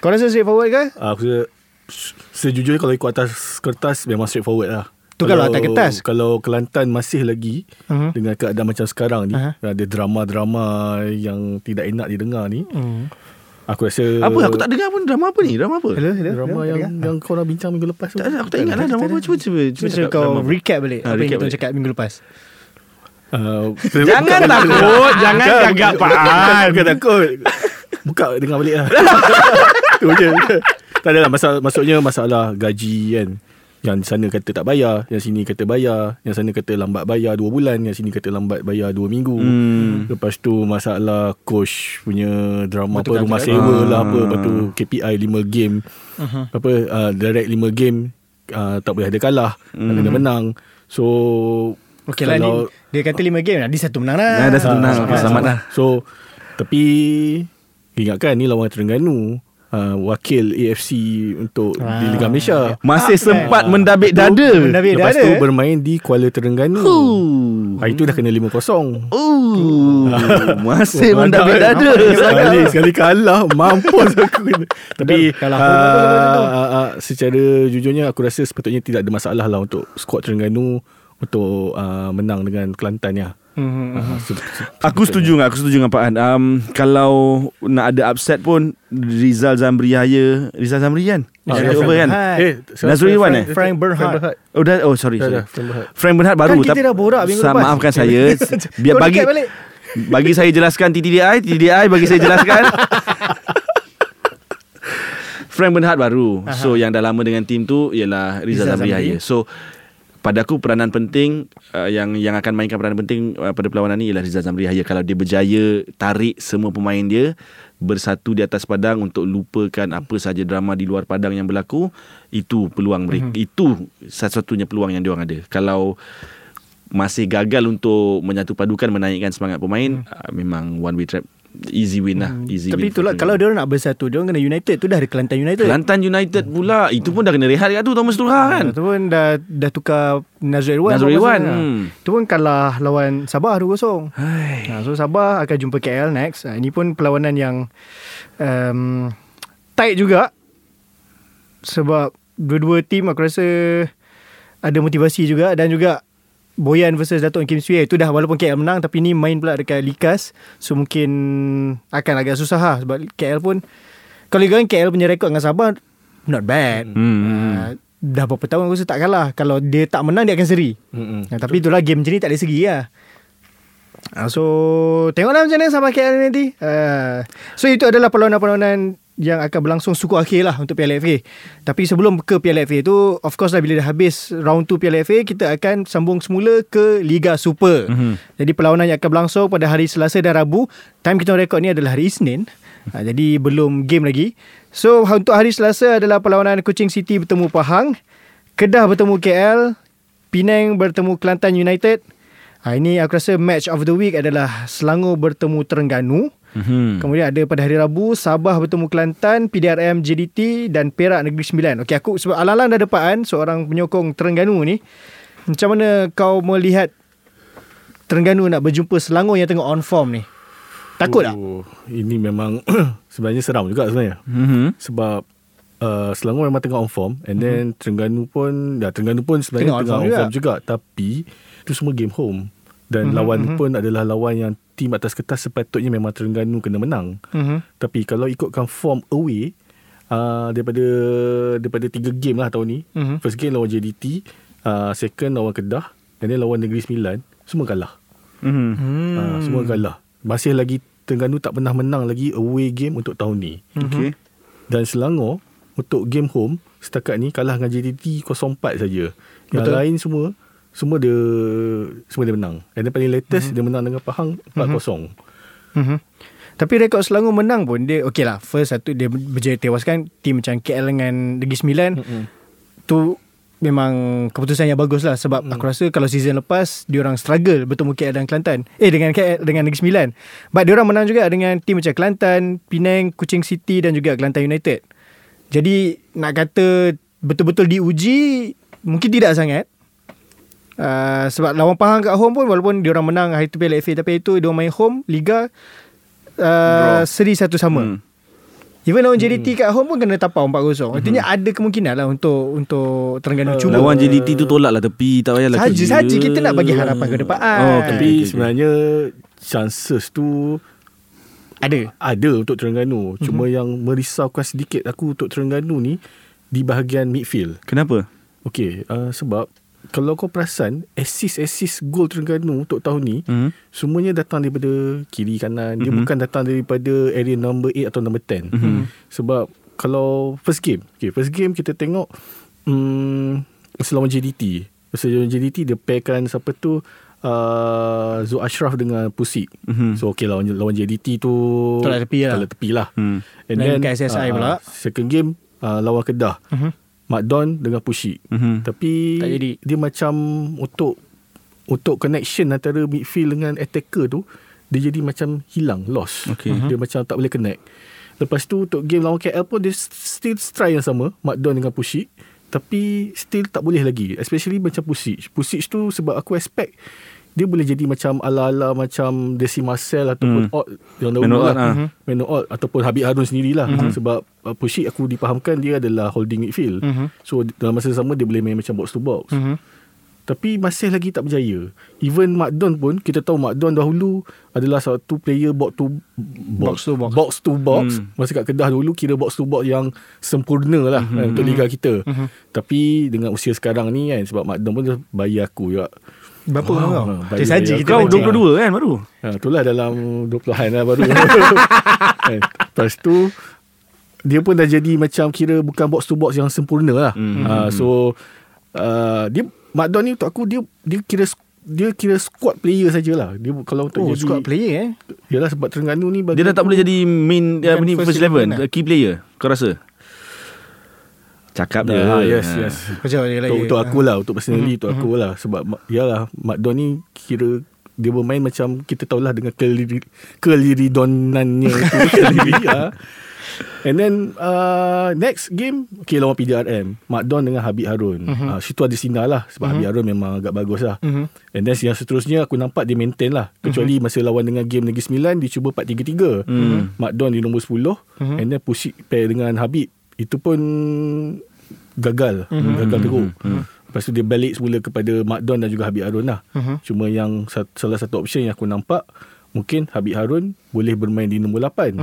Kau rasa straightforward ke? Ah, Aku rasa se- sejujurnya kalau ikut atas kertas memang straightforward lah. Tu kalau atas kertas. Kalau Kelantan masih lagi uh-huh. dengan keadaan macam sekarang ni, uh-huh. ada drama-drama yang tidak enak didengar ni, Hmm. Aku rasa apa? Aku tak dengar pun drama apa ni? Drama apa? Hello, hello. drama hello, yang dengar? yang kau orang bincang minggu lepas tu. tak aku tak ingat lah drama apa. Cuba cuba Cuba cuba kau recap balik Ah, apa yang kita cakap minggu lepas. Uh, Jangan takut. Jangan gagap Pak An Bukan takut. Buka dengar balik lah. Tu je. Tak adalah masalah, Maksudnya masalah gaji kan Yang sana kata tak bayar Yang sini kata bayar Yang sana kata lambat bayar 2 bulan Yang sini kata lambat bayar 2 minggu Hmm. Lepas tu masalah coach punya drama Betul apa kan, rumah sewa kan? lah apa Ah. lepas tu KPI 5 game Uh-huh. apa uh, direct 5 game uh, tak boleh ada kalah nak kena menang so Okey lah kalau- ni, Dia kata 5 game Dia satu menang lah dah satu menang. Ah, Selamat dah. So Tapi Ingatkan ni lawan Terengganu uh, Wakil AFC Untuk Ah. Di Liga Malaysia. Masih Ah, sempat kan. mendabik dada. Mendabik Lepas dada, tu bermain di Kuala Terengganu. Ooh. ha, Itu dah kena 5-0 Ooh. Masih mendabik dada. Sekali Sekali. kalah. Mampus aku. Tapi Kalah uh, uh, uh, Secara jujurnya Aku rasa sepatutnya Tidak ada masalah lah Untuk skuad Terengganu Untuk uh, menang dengan Kelantan ya. Mhm. Uh, se- se- Aku setuju dengan Aku setuju dengan Pak An um, Kalau Nak ada upset pun Rizal Zamriyaya Rizal Zamri kan Ah, Dia Frank over kan Bernhard. Eh, Nazrul Iwan eh? Frank Bernhard. Oh dah Oh sorry, sorry. dah, Frank Bernhard. Frank Bernhard baru Kan kita tapi- dah borak minggu lepas. Maafkan saya Biar bagi. Bagi saya jelaskan TTDI TTDI bagi saya jelaskan Frank Bernhard baru So yang dah lama dengan tim tu Ialah Rizal Zamri. So pada aku peranan penting uh, yang yang akan mainkan peranan penting uh, pada perlawanan ni ialah Rizal Zamri Yahya kalau dia berjaya tarik semua pemain dia bersatu di atas padang untuk lupakan apa saja drama di luar padang yang berlaku itu peluang mereka mm-hmm. itu satu-satunya peluang yang diorang ada kalau masih gagal untuk menyatu padukan menaikkan semangat pemain mm. uh, memang one way trap easy win lah easy Tapi win itulah Kalau dia nak bersatu Dia kena United Tu dah ada Kelantan United. Kelantan United pula itu pun dah kena rehat kat tu Thomas Tuchel kan? Itu pun dah Dah tukar Nazrul Irwan. Nazrul apa Irwan, pasal. hmm. Itu pun kalah Lawan Sabah 2-0 Hai. ha, So Sabah akan jumpa KL next. Ha, Ini pun perlawanan yang um, Tight juga. Sebab Dua-dua tim aku rasa Ada motivasi juga Dan juga Boyan versus Datuk Kim Swee. Itu dah walaupun KL menang Tapi ni main pula dekat Likas. So mungkin Akan agak susah lah Sebab KL pun Kalau ikutkan KL punya rekod dengan Sabah Not bad. Hmm. uh, Dah berapa tahun aku rasa tak kalah. Kalau dia tak menang Dia akan seri. Mm-mm. uh, Tapi itulah game macam ni Tak ada segi lah. Uh, So Tengoklah macam mana Sama KL nanti. Uh, So itu adalah perlawanan-perlawanan yang akan berlangsung suku akhir lah untuk Piala FA. Tapi sebelum ke Piala FA tu, of course lah bila dah habis round 2 Piala FA, kita akan sambung semula ke Liga Super. Mm-hmm. Jadi perlawanan yang akan berlangsung pada hari Selasa dan Rabu. Time kita rekod ni adalah hari Isnin. Ha, jadi belum game lagi. So untuk hari Selasa adalah perlawanan Kuching City bertemu Pahang. Kedah bertemu KL. Penang bertemu Kelantan United. Ha, ini aku rasa match of the week adalah Selangor bertemu Terengganu. Mhm. Kemudian ada pada hari Rabu Sabah bertemu Kelantan, PDRM JDT dan Perak Negeri Sembilan. Okey aku sebab Alang-Alang dah depan seorang penyokong Terengganu ni. Macam mana kau melihat Terengganu nak berjumpa Selangor yang tengah on form ni? Takut tak? oh, Ini memang Sebenarnya seram juga sebenarnya Mhm. Sebab uh, Selangor memang tengah on form And then Terengganu pun ya, Terengganu pun sebenarnya Tengah on tengah, form on juga. form juga Tapi Itu semua game home Dan lawan pun adalah lawan yang Tim atas kertas sepatutnya memang Terengganu kena menang Mhm. Tapi kalau ikutkan form away uh, Daripada Daripada tiga game lah tahun ni Mhm. First game lawan JDT uh, Second lawan Kedah And then lawan Negeri Sembilan Semua kalah Mhm. Hmm. uh, Semua kalah Masih lagi Terengganu tak pernah menang lagi Away game untuk tahun ni Okey. dan Selangor untuk game home setakat ni kalah dengan JDT 0-4 saja. Yang Betul. lain semua semua dia semua dia menang. And then paling latest mm-hmm. dia menang dengan Pahang 4-0. Mhm. Tapi rekod Selangor menang pun dia okey lah. First satu dia berjaya tewaskan tim macam KL dengan Negeri Sembilan. Mm-mm. Tu memang keputusan yang bagus lah sebab mm. aku rasa kalau season lepas diorang struggle bertemu KL dan Kelantan. Eh dengan KL dengan Negeri Sembilan. But diorang menang juga dengan tim macam Kelantan, Penang, Kuching City dan juga Kelantan United. Jadi nak kata betul-betul diuji mungkin tidak sangat. Uh, sebab lawan Pahang kat home pun walaupun diorang menang hari tu Piala FA tapi itu diorang main home liga uh, seri satu sama. Hmm. Even lawan JDT kat home pun kena tapau 4-0. Artinya ada kemungkinan lah untuk untuk Terengganu cuba. Lawan JDT tu tolak lah tepi Tak payahlah Saja-saja kerja. kita nak bagi harapan ke depan. Oh, Tapi okey. sebenarnya chances tu ada. ada untuk Terengganu. Cuma mm-hmm. yang merisaukan sedikit aku untuk Terengganu ni di bahagian midfield. Kenapa? Okey, uh, sebab kalau kau perasan assist-assist gol Terengganu untuk tahun ni Mhm. semuanya datang daripada kiri kanan. Dia Mhm. bukan datang daripada area number 8 atau number 10. Mhm. Sebab kalau first game, okay, first game kita tengok um, masa lawan JDT. Masa lawan JDT dia pairkan siapa tu uh, Zul Ashraf dengan Pusi. Mhm. So okay lawan lawan JDT tu Tolak tepi lah. Tolak tepi lah. Hmm. And Dan then kat SSI ah, pula. Second game uh, lawan Kedah. Mhm. Mak Don dengan Pushi. Mhm. Tapi Tak jadi. dia macam untuk untuk connection antara midfield dengan attacker tu dia jadi macam hilang, lost. Okey. Dia macam tak boleh connect. Lepas tu untuk game lawan KL pun dia still try yang sama, Mak Don dengan Pushi. Tapi still tak boleh lagi. Especially macam Pusic. Pusic tu sebab aku expect dia boleh jadi macam ala-ala macam Desi Marcel ataupun Hmm. Ott yang dahulu lah. lah. Manuel Ott ataupun Habib Harun sendirilah mm-hmm. sebab uh, Pushik aku dipahamkan dia adalah holding midfield. Mhm. So dalam masa sama dia boleh main macam box to box. Mhm. Tapi masih lagi tak berjaya. Even Mak Don pun kita tahu Mak Don dahulu adalah satu player box to Box to box. Box to box. Hmm. Masa kat Kedah dulu kira box to box yang sempurna lah Hmm. mm-hmm. untuk liga kita. Mm-hmm. Tapi dengan usia sekarang ni kan sebab Mak Don pun dah bayar aku juga. Berapa wow. kau? saja baik. kita Kau pancing. 22 kan baru? Ha, itulah dalam 20-an lah baru. Kan? Lepas tu dia pun dah jadi macam kira bukan box to box yang sempurna lah. Hmm. Ha, so uh, dia Mak Don ni untuk aku dia dia kira dia kira squad player sajalah. Dia kalau untuk Oh, jadi squad player eh. Yalah sebab Terengganu ni bagi Dia dah tak boleh jadi main uh, Bukan ni first first eleven, eleven lah. key player. Kau rasa? Cakap je. Ah, yes, Ah. yes. Macam mana Untuk, untuk aku lah Untuk personally Untuk aku lah Sebab ma- Yalah Mak Don ni Kira Dia bermain macam Kita tahulah dengan keliri, Keliridonannya tu Keliri ha. And then uh, Next game Okay lawan PDRM Mak Don dengan Habib Harun uh-huh. uh, Situ ada sinar lah Sebab uh-huh. Habib Harun memang agak bagus lah Mhm. And then yang seterusnya Aku nampak dia maintain lah Kecuali masa lawan dengan game Negeri Sembilan Dia cuba 4-3-3 Hmm. Mak Don di nombor 10 And then push it pair dengan Habib Itu pun Gagal. Gagal teruk. Lepas tu dia balik semula kepada Mak Don dan juga Habib Harun lah. Cuma yang sa- salah satu option yang aku nampak Mungkin Habib Harun boleh bermain di nombor 8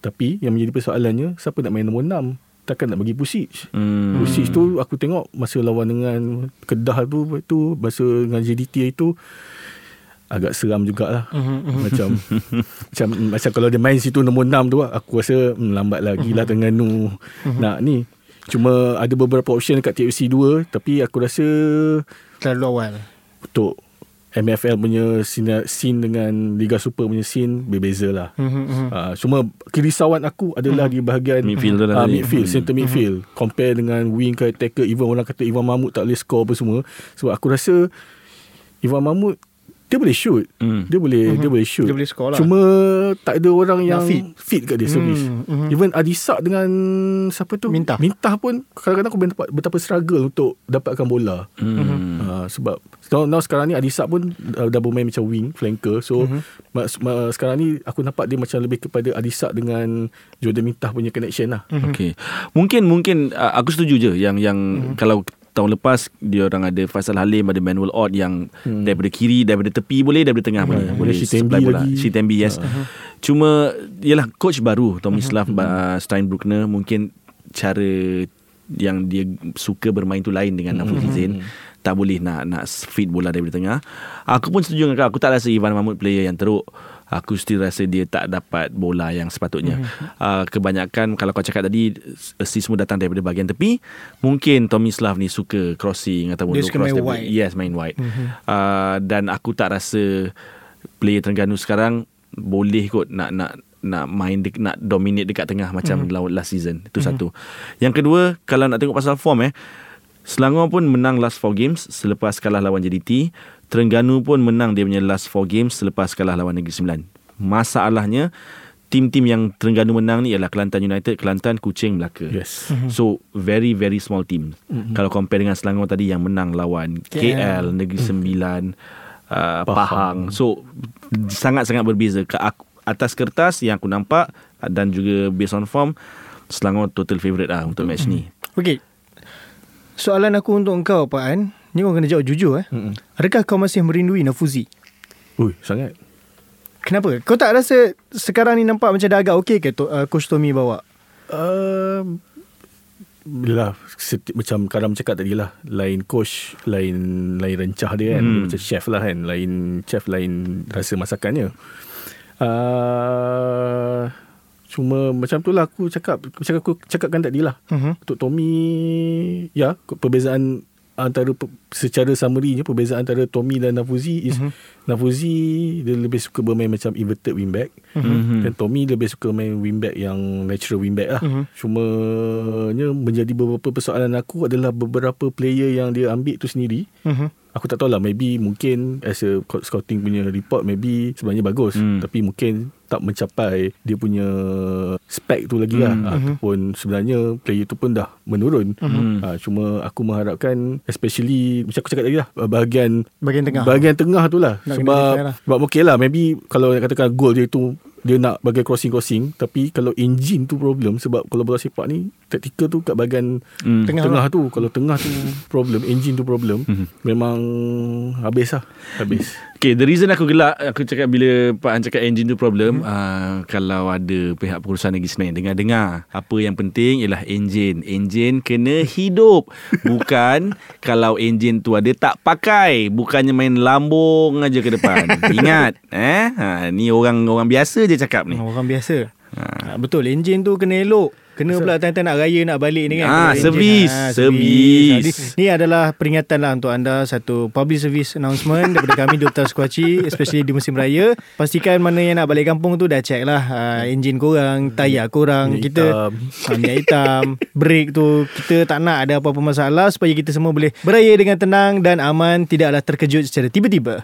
Tapi yang menjadi persoalannya Siapa nak main nombor 6 Takkan nak bagi Pusic. Hmm. Pusic tu aku tengok Masa lawan dengan Kedah tu tu Masa dengan JDT itu Agak seram jugalah. Macam Macam macam kalau dia main situ nombor 6 tu Aku rasa hmm, lambat lagi lah Terengganu Nak ni Cuma ada beberapa option dekat TFC 2 Tapi aku rasa Terlalu awal. Untuk MFL punya scene, scene dengan Liga Super punya scene Berbeza lah Mhm, Uh, cuma kerisauan aku adalah di bahagian Midfield lah uh, midfield, center midfield. Compare dengan wing ke attacker, even orang kata Ivan Mahmud tak boleh score apa semua. Sebab aku rasa Ivan Mahmud dia boleh shoot. Hmm. Dia boleh dia boleh shoot. Dia boleh score lah. Cuma tak ada orang yang fit. fit, kat dia service. Hmm, mhm. Even Adisak dengan siapa tu? Mintah. Mintah pun kadang-kadang aku betapa, betapa struggle untuk dapatkan bola. Hmm. Uh, sebab now, now sekarang ni Adisak pun uh, dah bermain macam wing flanker. So Mhm. mm-hmm. ma, ma, sekarang ni aku nampak dia macam lebih kepada Adisak dengan Jordan Mintah punya connection lah. Mhm. Okey. Mungkin mungkin uh, aku setuju je yang yang Mhm. kalau tahun lepas dia orang ada Faisal Halim ada Manuel Odd yang hmm. daripada kiri daripada tepi boleh daripada tengah boleh. Hmm. boleh Ada Shitembi supply bola. lagi. Shitembi yes. Uh-huh. cuma yalah coach baru Tommy Slav uh, Steinbruckner. Mungkin cara yang dia suka bermain tu lain dengan Nafuz Zain tak boleh nak nak feed bola daripada tengah. Aku pun setuju dengan kau. Aku tak rasa Ivan Mahmud player yang teruk aku still rasa dia tak dapat bola yang sepatutnya. Uh, kebanyakan kalau kau cakap tadi assist semua datang daripada bahagian tepi, mungkin Tommy Slav ni suka crossing ataupun Dia suka cross main daripada- wide. Yes, main wide. Uh, dan aku tak rasa player Terengganu sekarang boleh kot nak nak nak main dek, nak dominate dekat tengah macam lawan last season. Itu satu. Yang kedua, kalau nak tengok pasal form eh, Selangor pun menang last 4 games selepas kalah lawan JDT. Terengganu pun menang dia punya last 4 games selepas kalah lawan Negeri Sembilan. Masalahnya tim-tim yang Terengganu menang ni ialah Kelantan United, Kelantan, Kuching, Melaka. Yes. So very very small team. Mm-hmm. Kalau compare dengan Selangor tadi yang menang lawan KL, KL. Negeri Sembilan, uh, Pahang. So sangat-sangat berbeza. Ke atas kertas yang aku nampak dan juga based on form Selangor total favourite lah untuk match ni. Okey. Soalan aku untuk engkau Pak An, ni kau kena jawab jujur eh. Mm-mm. Adakah kau masih merindui Nafuzi? Ui, sangat. Kenapa? Kau tak rasa sekarang ni nampak macam dah agak okey ke to, uh, Coach Tommy bawa? Uh, seti, macam Karam cakap tadi lah lain coach lain lain rencah dia kan Hmm. dia macam chef lah kan lain chef lain rasa masakannya uh, cuma macam tu lah aku cakap cakap aku cakapkan tadi lah Mhm. untuk Tommy ya perbezaan antara secara summary je perbezaan antara Tommy dan Nafuzi is Mhm. Nafuzi dia lebih suka bermain macam inverted wingback Mhm. dan Tommy lebih suka main wingback yang natural wingback lah. Mhm. Cuma nya menjadi beberapa persoalan aku adalah beberapa player yang dia ambil tu sendiri. Mhm. Aku tak tahu lah maybe mungkin as a scouting punya report maybe sebenarnya bagus Hmm. tapi mungkin tak mencapai dia punya spec tu lagi lah Hmm. ataupun sebenarnya player tu pun dah menurun. Hmm. Ha, cuma aku mengharapkan especially macam aku cakap tadi lah bahagian Bahagian tengah. Bahagian tengah tu lah Nak Sebab lah. Sebab okey lah Maybe Kalau nak katakan goal dia tu Dia nak bagai crossing-crossing Tapi kalau engine tu problem Sebab kalau bola sepak ni Taktikal tu kat bahagian Hmm. Tengah Tengah, tu Kalau tengah tu problem Engine tu problem Mhm. Memang Habis lah Habis Okay, the reason aku gelak Aku cakap bila Pak Han cakap engine tu problem hmm. uh, Kalau ada pihak pengurusan Negeri Sembilan Dengar-dengar Apa yang penting ialah engine Engine kena hidup Bukan Kalau engine tu ada tak pakai Bukannya main lambung aja ke depan Ingat eh? ha, Ni orang orang biasa je cakap ni Orang biasa. Ha. Betul, enjin tu kena elok. Kena pula time-time nak raya nak balik ni kan. Ah, Kena servis. engine. Servis. Ni adalah peringatan lah untuk anda satu public service announcement daripada kami Dr. Squatchy especially di musim raya. Pastikan mana yang nak balik kampung tu dah check lah uh, enjin korang, tayar korang. Minyak kita hitam. Ah, minyak hitam, brake tu kita tak nak ada apa-apa masalah supaya kita semua boleh beraya dengan tenang dan aman, tidaklah terkejut secara tiba-tiba.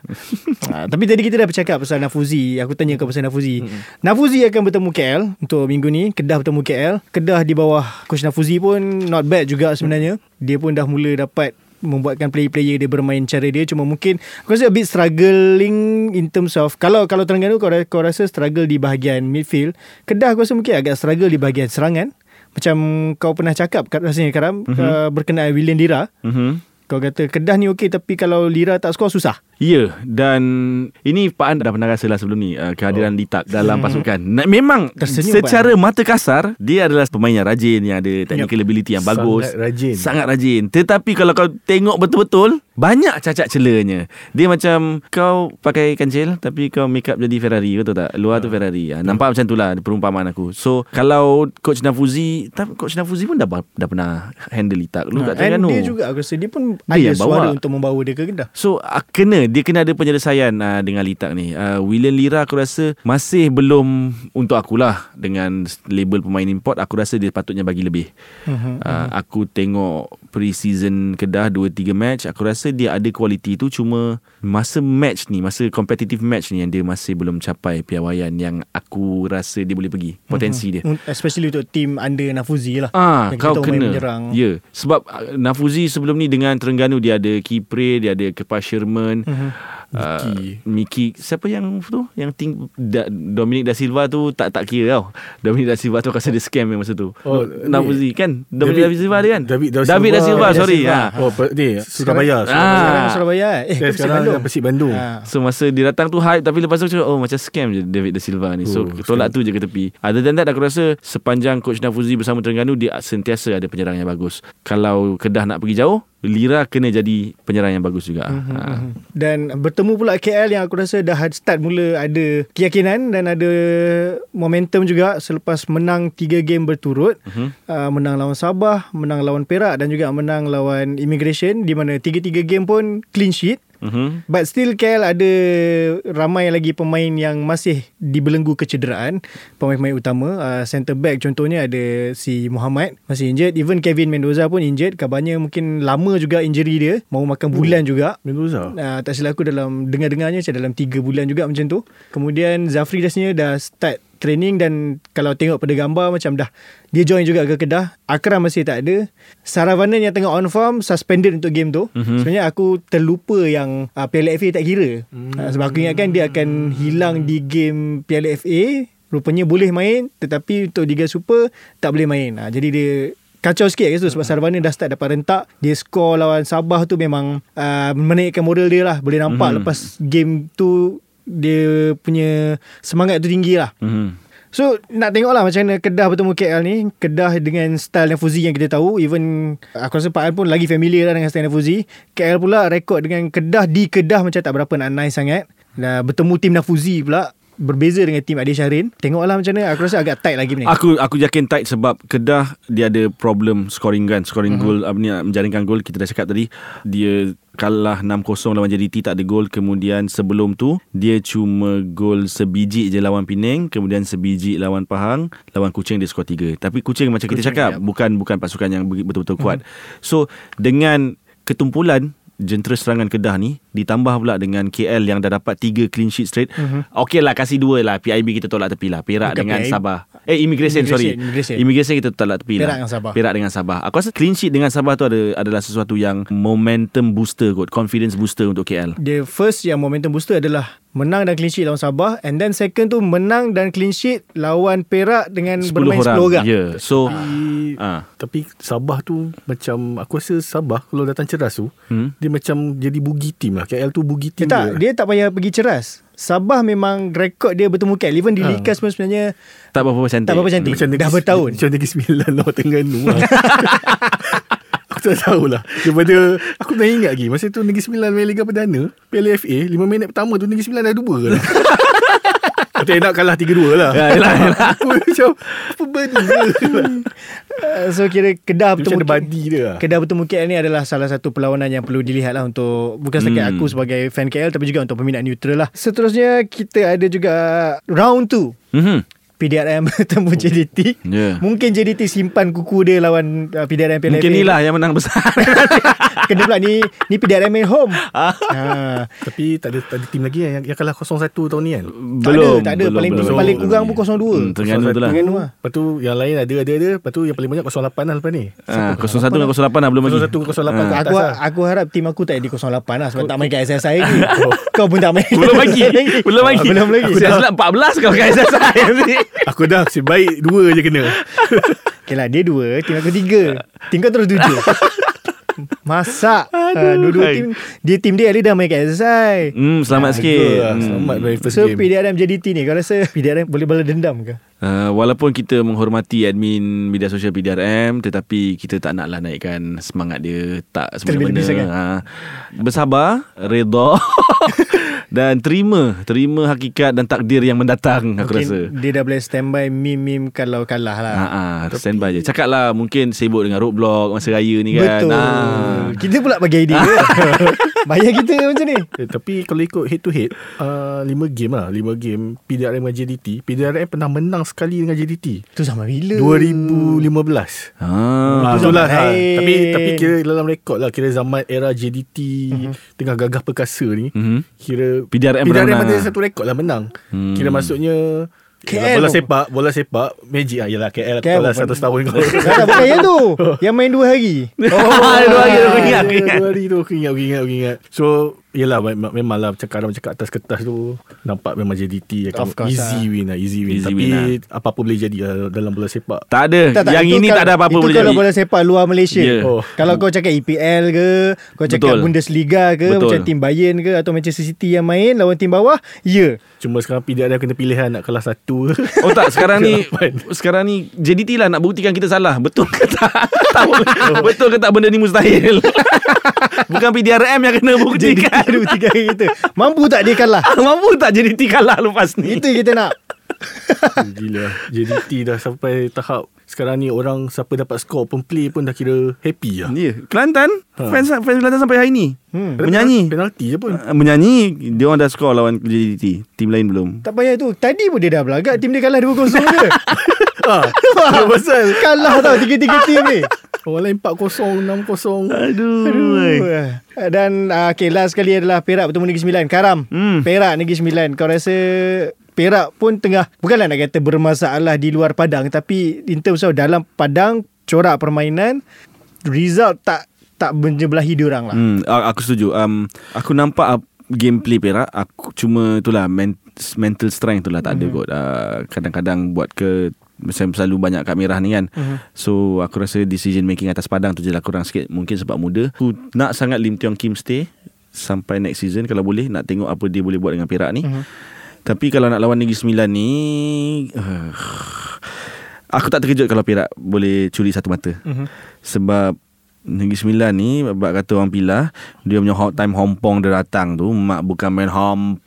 ha, tapi tadi kita dah bercakap pasal Nafuzi. Aku tanya kau pasal Nafuzi. Nafuzi akan bertemu KL untuk minggu ni. Kedah bertemu KL. Kedah di bawah coach Nafuzi pun not bad juga sebenarnya. Dia pun dah mula dapat membuatkan player-player dia bermain cara dia cuma mungkin aku rasa a bit struggling in terms of kalau kalau Terengganu kau, kau rasa struggle di bahagian midfield Kedah aku rasa mungkin agak struggle di bahagian serangan macam kau pernah cakap kat rasanya Karam mm-hmm. uh, berkenaan William Dira Mhm. kau kata Kedah ni okey tapi kalau Lira tak skor susah Ya dan ini Pak An dah pernah rasa lah sebelum ni uh, kehadiran oh. Litak dalam pasukan. Na, memang Tersenyum, secara mata kasar dia adalah pemain yang rajin yang ada technical ability yang Sangat bagus. rajin. Sangat rajin. Tetapi kalau kau tengok betul-betul banyak cacat celanya. Dia macam kau pakai kancil tapi kau make up jadi Ferrari betul tak? Luar tu Ferrari. Ha, nampak macam tu lah perumpamaan aku. So kalau coach Nafuzi, tapi coach Nafuzi pun dah dah pernah handle Litak dulu ha, kat and Terengganu. dia juga aku rasa dia pun Dia ada yang bawa. suara untuk membawa dia ke Kedah So uh, kena dia kena ada penyelesaian uh, dengan Litak ni. Uh, William Lira aku rasa masih belum untuk akulah dengan label pemain import aku rasa dia patutnya bagi lebih. Mhm, Uh, aku tengok pre-season Kedah 2 3 match aku rasa dia ada kualiti tu cuma masa match ni masa competitive match ni yang dia masih belum capai piawaian yang aku rasa dia boleh pergi potensi dia. Un- especially untuk team under Nafuzi lah Ah, Yang kau kena. Ya, sebab uh, Nafuzi sebelum ni dengan Terengganu dia ada Kipre, dia ada Kepa Sherman, Mhm. uh, Miki. Miki. Siapa yang tu? Yang ting da, Dominic da Silva tu tak tak kira tau. Dominic da Silva tu rasa dia scam yang masa tu. Oh, Nafuzi kan? Dominic da Silva dia kan? David da David da Silva, Silva. sorry. Silva. Ha. Oh, ni Surabaya. Ah. Sekarang Surabaya Eh Dia Persib sekarang Bandung. Persib Bandung. Ah. So masa dia datang tu hype Tapi lepas tu cakap Oh macam scam je David da Silva ni So Oh, tolak tu je ke tepi Other than that aku rasa Sepanjang Coach Nafuzi bersama Terengganu Dia sentiasa ada penyerang yang bagus Kalau Kedah nak pergi jauh Lira kena jadi penyerang yang bagus juga Mhm, ha. Dan bertemu pula KL yang aku rasa dah start mula ada keyakinan dan ada momentum juga selepas menang 3 game berturut. Mhm. Uh, menang lawan Sabah, menang lawan Perak dan juga menang lawan Immigration di mana 3-3 game pun clean sheet. Mhm. But still KL ada ramai lagi pemain yang masih dibelenggu kecederaan. Pemain-pemain utama. Uh, center back contohnya ada si Muhammad masih injured. Even Kevin Mendoza pun injured. Kabarnya mungkin lama juga injury dia. Mau makan bulan juga. Mendoza. Uh, tak silap aku dalam dengar-dengarnya macam dalam 3 bulan juga macam tu. Kemudian Zafri rasanya dah start training dan kalau tengok pada gambar macam dah dia join juga ke Kedah. Akram masih tak ada. Saravanan yang tengah on form suspended untuk game tu. Mm-hmm. Sebenarnya aku terlupa yang uh, Piala FA tak kira. Mm-hmm. Uh, sebab aku ingatkan dia akan hilang di game Piala FA. Rupanya boleh main tetapi untuk Liga Super tak boleh main. Uh, jadi dia kacau sikit kat situ sebab Sarvana dah start dapat rentak dia skor lawan Sabah tu memang uh, menaikkan moral dia lah boleh nampak Mhm. lepas game tu dia punya semangat tu tinggi lah. Mhm. So nak tengok lah macam mana Kedah bertemu KL ni. Kedah dengan style Nafuzi yang kita tahu. Even aku rasa Pak An pun lagi familiar lah dengan style Nafuzi KL pula rekod dengan Kedah di Kedah macam tak berapa nak nice sangat. Nah, bertemu tim Nafuzi pula Berbeza dengan tim Adi Syahrin Tengoklah macam mana Aku rasa agak tight lagi ni Aku aku yakin tight sebab Kedah dia ada problem scoring kan, scoring Mhm. uh-huh. gol apa ni menjaringkan gol kita dah cakap tadi. Dia kalah 6-0 lawan JDT tak ada gol kemudian sebelum tu dia cuma gol sebiji je lawan Penang kemudian sebiji lawan Pahang lawan Kuching dia skor 3 tapi Kuching macam kita Kuching, cakap ya. bukan bukan pasukan yang betul-betul kuat so dengan ketumpulan jentera serangan Kedah ni ditambah pula dengan KL yang dah dapat 3 clean sheet straight. Mm-hmm. Okey lah kasih dua lah PIB kita tolak tepi lah. Perak Bukan dengan PIB. Sabah. Eh immigration, Immigration, sorry. immigration. Immigration kita tolak tepi Perak lah. dengan Sabah. Perak dengan Sabah. Aku rasa clean sheet dengan Sabah tu ada adalah sesuatu yang momentum booster kot, confidence booster untuk KL. The first yang momentum booster adalah menang dan clean sheet lawan Sabah and then second tu menang dan clean sheet lawan Perak dengan 10 bermain orang. 10 orang. Yeah. So Tapi, ah. tapi Sabah tu macam aku rasa Sabah kalau datang ceras tu Hmm? dia macam jadi bugi team lah. KL tu bugi Dia team tak, dia tak payah pergi ceras. Sabah memang rekod dia bertemu KL. Even di Ha. Likas pun sebenarnya tak berapa cantik. tak berapa cantik. Macam Dah bertahun. Macam Negeri Sembilan lawan Terengganu tak tahulah Daripada Aku dah ingat lagi Masa tu Negeri Sembilan main Liga Perdana Piala FA 5 minit pertama tu Negeri Sembilan dah dua lah. Tak nak kalah 3-2 lah. Ya, yelah. Aku macam apa benda so kira Kedah Macam bertemu ada badi dia lah. Kedah bertemu KL ni adalah salah satu perlawanan yang perlu dilihat lah untuk bukan setakat Hmm. aku sebagai fan KL tapi juga untuk peminat neutral lah. Seterusnya kita ada juga round 2 Mhm. PDRM bertemu JDT. Ya. Mungkin JDT simpan kuku dia lawan uh, PDRM PLFA. Mungkin ni lah yang menang besar. Kena pula ni ni PDRM main home. Ah. ha. Tapi tak ada, tak ada tim lagi yang, yang kalah 0-1 tahun ni kan. Tak ada, tak ada. Paling paling kurang pun 0-2. Hmm, Terengganu tu lah. Terengganu lah. Lepas tu yang lain ada ada ada. Lepas tu yang paling banyak 0-8 lah lepas ni. Ah, 01 dengan 08 lah belum lagi. 0-1 ke 0-8 Ah. ke atas Aku lah. aku harap tim aku tak di 08 lah sebab tak main kat SSI lagi. Kau pun tak main. Belum lagi. Belum lagi. Belum lagi. Aku dah silap 14 kau kat SSI ni. Aku dah si baik dua je kena. Okay lah dia dua Tim aku tiga kau terus tujuh Masak uh, Dua-dua Hai. tim Dia tim dia Ali dah main kat SSI Hmm, selamat sikit. Bagus lah. Hmm. Selamat dari first So game. PDRM JDT ni Kau rasa PDRM boleh balas dendam ke? Uh, walaupun kita menghormati admin media sosial PDRM tetapi kita tak naklah naikkan semangat dia tak Terlebih-lebih semena-mena. Uh, bersabar, redha dan terima terima hakikat dan takdir yang mendatang aku Mungkin rasa. dia dah boleh standby Meme-meme kalau kalah lah Ha ah, standby je. Cakap lah mungkin sibuk dengan roadblock masa raya ni kan. Betul Ah. Kita pula bagi idea Bayar kita macam ni Eh, tapi kalau ikut head to head uh, 5 game lah 5 game PDRM dengan JDT PDRM pernah menang sekali dengan JDT Tu sama bila 2015 Ah. Ah, tu itulah zaman ha. lain. Tapi tapi kira dalam rekod lah Kira zaman era JDT Mhm. Tengah gagah perkasa ni Mhm. Kira PDRM PDRM pernah ada satu rekod lah menang Hmm. Kira maksudnya KL yalah, bola sepak bola sepak magic ah yalah KL, KL bola satu tahun kau bukan yang tu yang main dua hari oh dua hari aku ingat dua hari tu aku ingat aku ingat, aku ingat. so yalah memang lah Macam orang cakap atas kertas tu nampak memang JDT easy lah. win lah easy win easy tapi win lah. apa-apa boleh jadi lah dalam bola sepak tak ada tak, tak, yang ini tak ada apa-apa boleh jadi itu kalau bola sepak luar Malaysia yeah. oh. kalau kau cakap EPL ke kau cakap Betul. Bundesliga ke Betul. macam tim Bayern ke atau Manchester City yang main lawan tim bawah ya yeah. cuma sekarang tidak ada kena pilihan lah nak kelas satu tua. Oh tak. Sekarang ni Sekarang ni JDT lah nak buktikan kita salah. Betul ke tak? Oh. Betul ke tak benda ni mustahil? Bukan PDRM yang kena buktikan. JDT kena buktikan kita. Mampu tak dia kalah? Mampu tak JDT kalah lepas ni? Itu kita nak. Gila. JDT dah sampai tahap sekarang ni orang siapa dapat skor open play pun dah kira happy lah. Ya, Kelantan Ha. fans fans Kelantan sampai hari ni Hmm. menyanyi. Penalti je pun. Uh, menyanyi dia orang dah skor lawan JDT. Tim lain belum. Tak payah tu. Tadi pun dia dah belagak. Tim dia kalah 2-0 je. ha. Pasal kalah tau tiga-tiga tim ni. orang lain 4-0, 6-0. Aduh. Aduh. Dan uh, okay, last sekali adalah Perak bertemu Negeri Sembilan. Karam. Hmm. Perak Negeri Sembilan. Kau rasa Perak pun tengah bukanlah nak kata bermasalah di luar padang tapi in terms of dalam padang corak permainan result tak tak menjebelahi diorang lah. Hmm, aku setuju. Um, aku nampak uh, gameplay Perak. Aku cuma itulah men- mental strength tu lah tak ada kot. Uh, kadang-kadang buat ke macam selalu banyak kat merah ni kan. Mhm. So aku rasa decision making atas padang tu je lah kurang sikit. Mungkin sebab muda. Aku nak sangat Lim Tiong Kim stay sampai next season kalau boleh nak tengok apa dia boleh buat dengan Perak ni. Mhm. Tapi kalau nak lawan Negeri Sembilan ni uh, aku tak terkejut kalau Perak boleh curi satu mata. Mhm. Sebab Negeri Sembilan ni Bab kata orang pilah Dia punya time hompong dia datang tu Mak bukan main hompong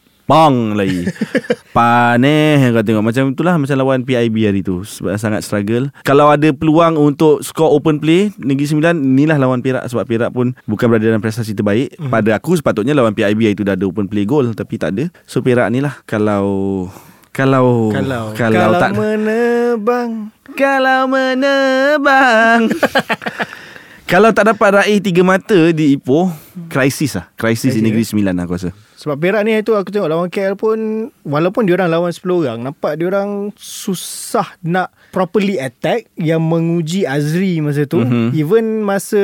lagi. Paneh kau tengok. Macam itulah Macam lawan PIB hari tu. Sebab sangat struggle. Kalau ada peluang Untuk score open play Negeri Sembilan Inilah lawan Perak. Sebab Perak pun Bukan berada dalam prestasi terbaik. Mhm. Pada aku sepatutnya Lawan PIB hari tu Dah ada open play goal. Tapi tak ada. So Perak ni lah. Kalau kalau Kalau. kalau, kalau tak menebang. Kalau menebang. Kalau tak dapat raih tiga mata di Ipoh Krisis lah. Krisis di Krisis, Negeri Sembilan lah aku rasa Sebab Perak ni itu aku tengok lawan KL pun walaupun diorang lawan 10 orang nampak diorang susah nak properly attack yang menguji Azri masa tu. Mhm. Mm-hmm. Even masa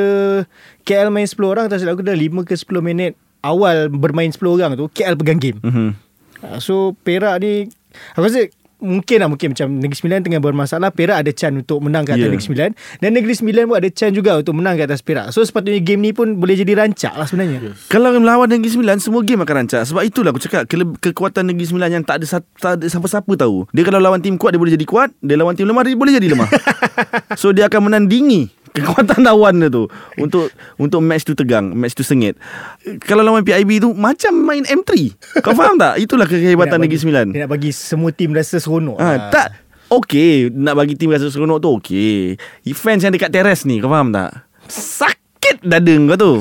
KL main 10 orang tak silap aku dah 5 ke 10 minit awal bermain 10 orang tu KL pegang game. mm-hmm. So Perak ni Aku rasa Mungkin lah mungkin Macam Negeri Sembilan tengah bermasalah. Perak ada chance Untuk menang ke atas Yeah. Negeri Sembilan. Dan Negeri Sembilan pun ada chance juga Untuk menang ke atas Perak. So sepatutnya game ni pun Boleh jadi rancak lah sebenarnya. Yes. Kalau melawan Negeri Sembilan Semua game akan rancak. Sebab itulah aku cakap kele- Kekuatan Negeri Sembilan Yang tak ada, tak ada siapa-siapa tahu. Dia kalau lawan tim kuat Dia boleh jadi kuat. Dia lawan tim lemah Dia boleh jadi lemah. So dia akan menandingi Kekuatan lawan dia tu. Untuk Untuk match tu tegang Match tu sengit. Kalau lawan PIB tu Macam main M3 Kau faham tak? Itulah kehebatan Negeri Sembilan. Dia nak bagi semua tim rasa seronok lah. ha, Tak Okay Nak bagi tim rasa seronok tu Okay Fans yang dekat teres ni Kau faham tak? Sakit dada kau tu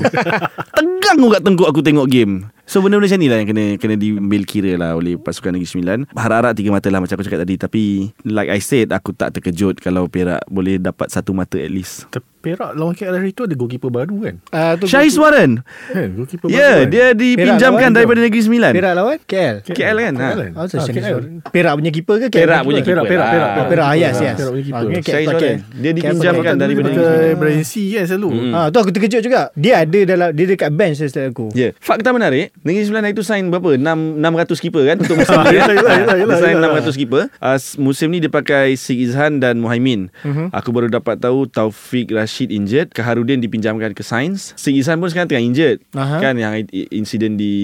Tegang kau kat tengkuk aku tengok game So benda-benda macam ni lah Yang kena Kena diambil kira lah Oleh pasukan Negeri Sembilan Harap-harap tiga mata lah Macam aku cakap tadi Tapi Like I said Aku tak terkejut Kalau Perak Boleh dapat satu mata at least Tapi Perak lawan KL hari tu ada goalkeeper baru kan? Ah, tu Syahis Warren Kan, goalkeeper Ya yeah, baru kan? dia dipinjamkan daripada Negeri Sembilan Perak lawan KL KL kan ha. KL Oh, so Ah, KL. Warren. Perak punya keeper ke KL Perak punya keeper? Perak, Perak, Ah. Oh, Perak, yes, yes. Perak punya keeper. Ah, KL Syahis Warren. Dia KL dipinjamkan daripada Negeri Sembilan. Brian C kan selalu. Ah, tu aku terkejut juga. Dia ada dalam dia dekat bench setakat aku. Ya, yeah. fakta menarik. Negeri Sembilan hari tu sign berapa? 6 600 keeper kan untuk musim ni. Dia yelah, sign yelah. 600 keeper. Uh, musim ni dia pakai Sig Izhan dan Muhaimin. Mhm. Aku baru dapat tahu Taufik Rashid injured, Kaharudin dipinjamkan ke Sains. Sig Izhan pun sekarang tengah injured. Aha. Kan yang insiden di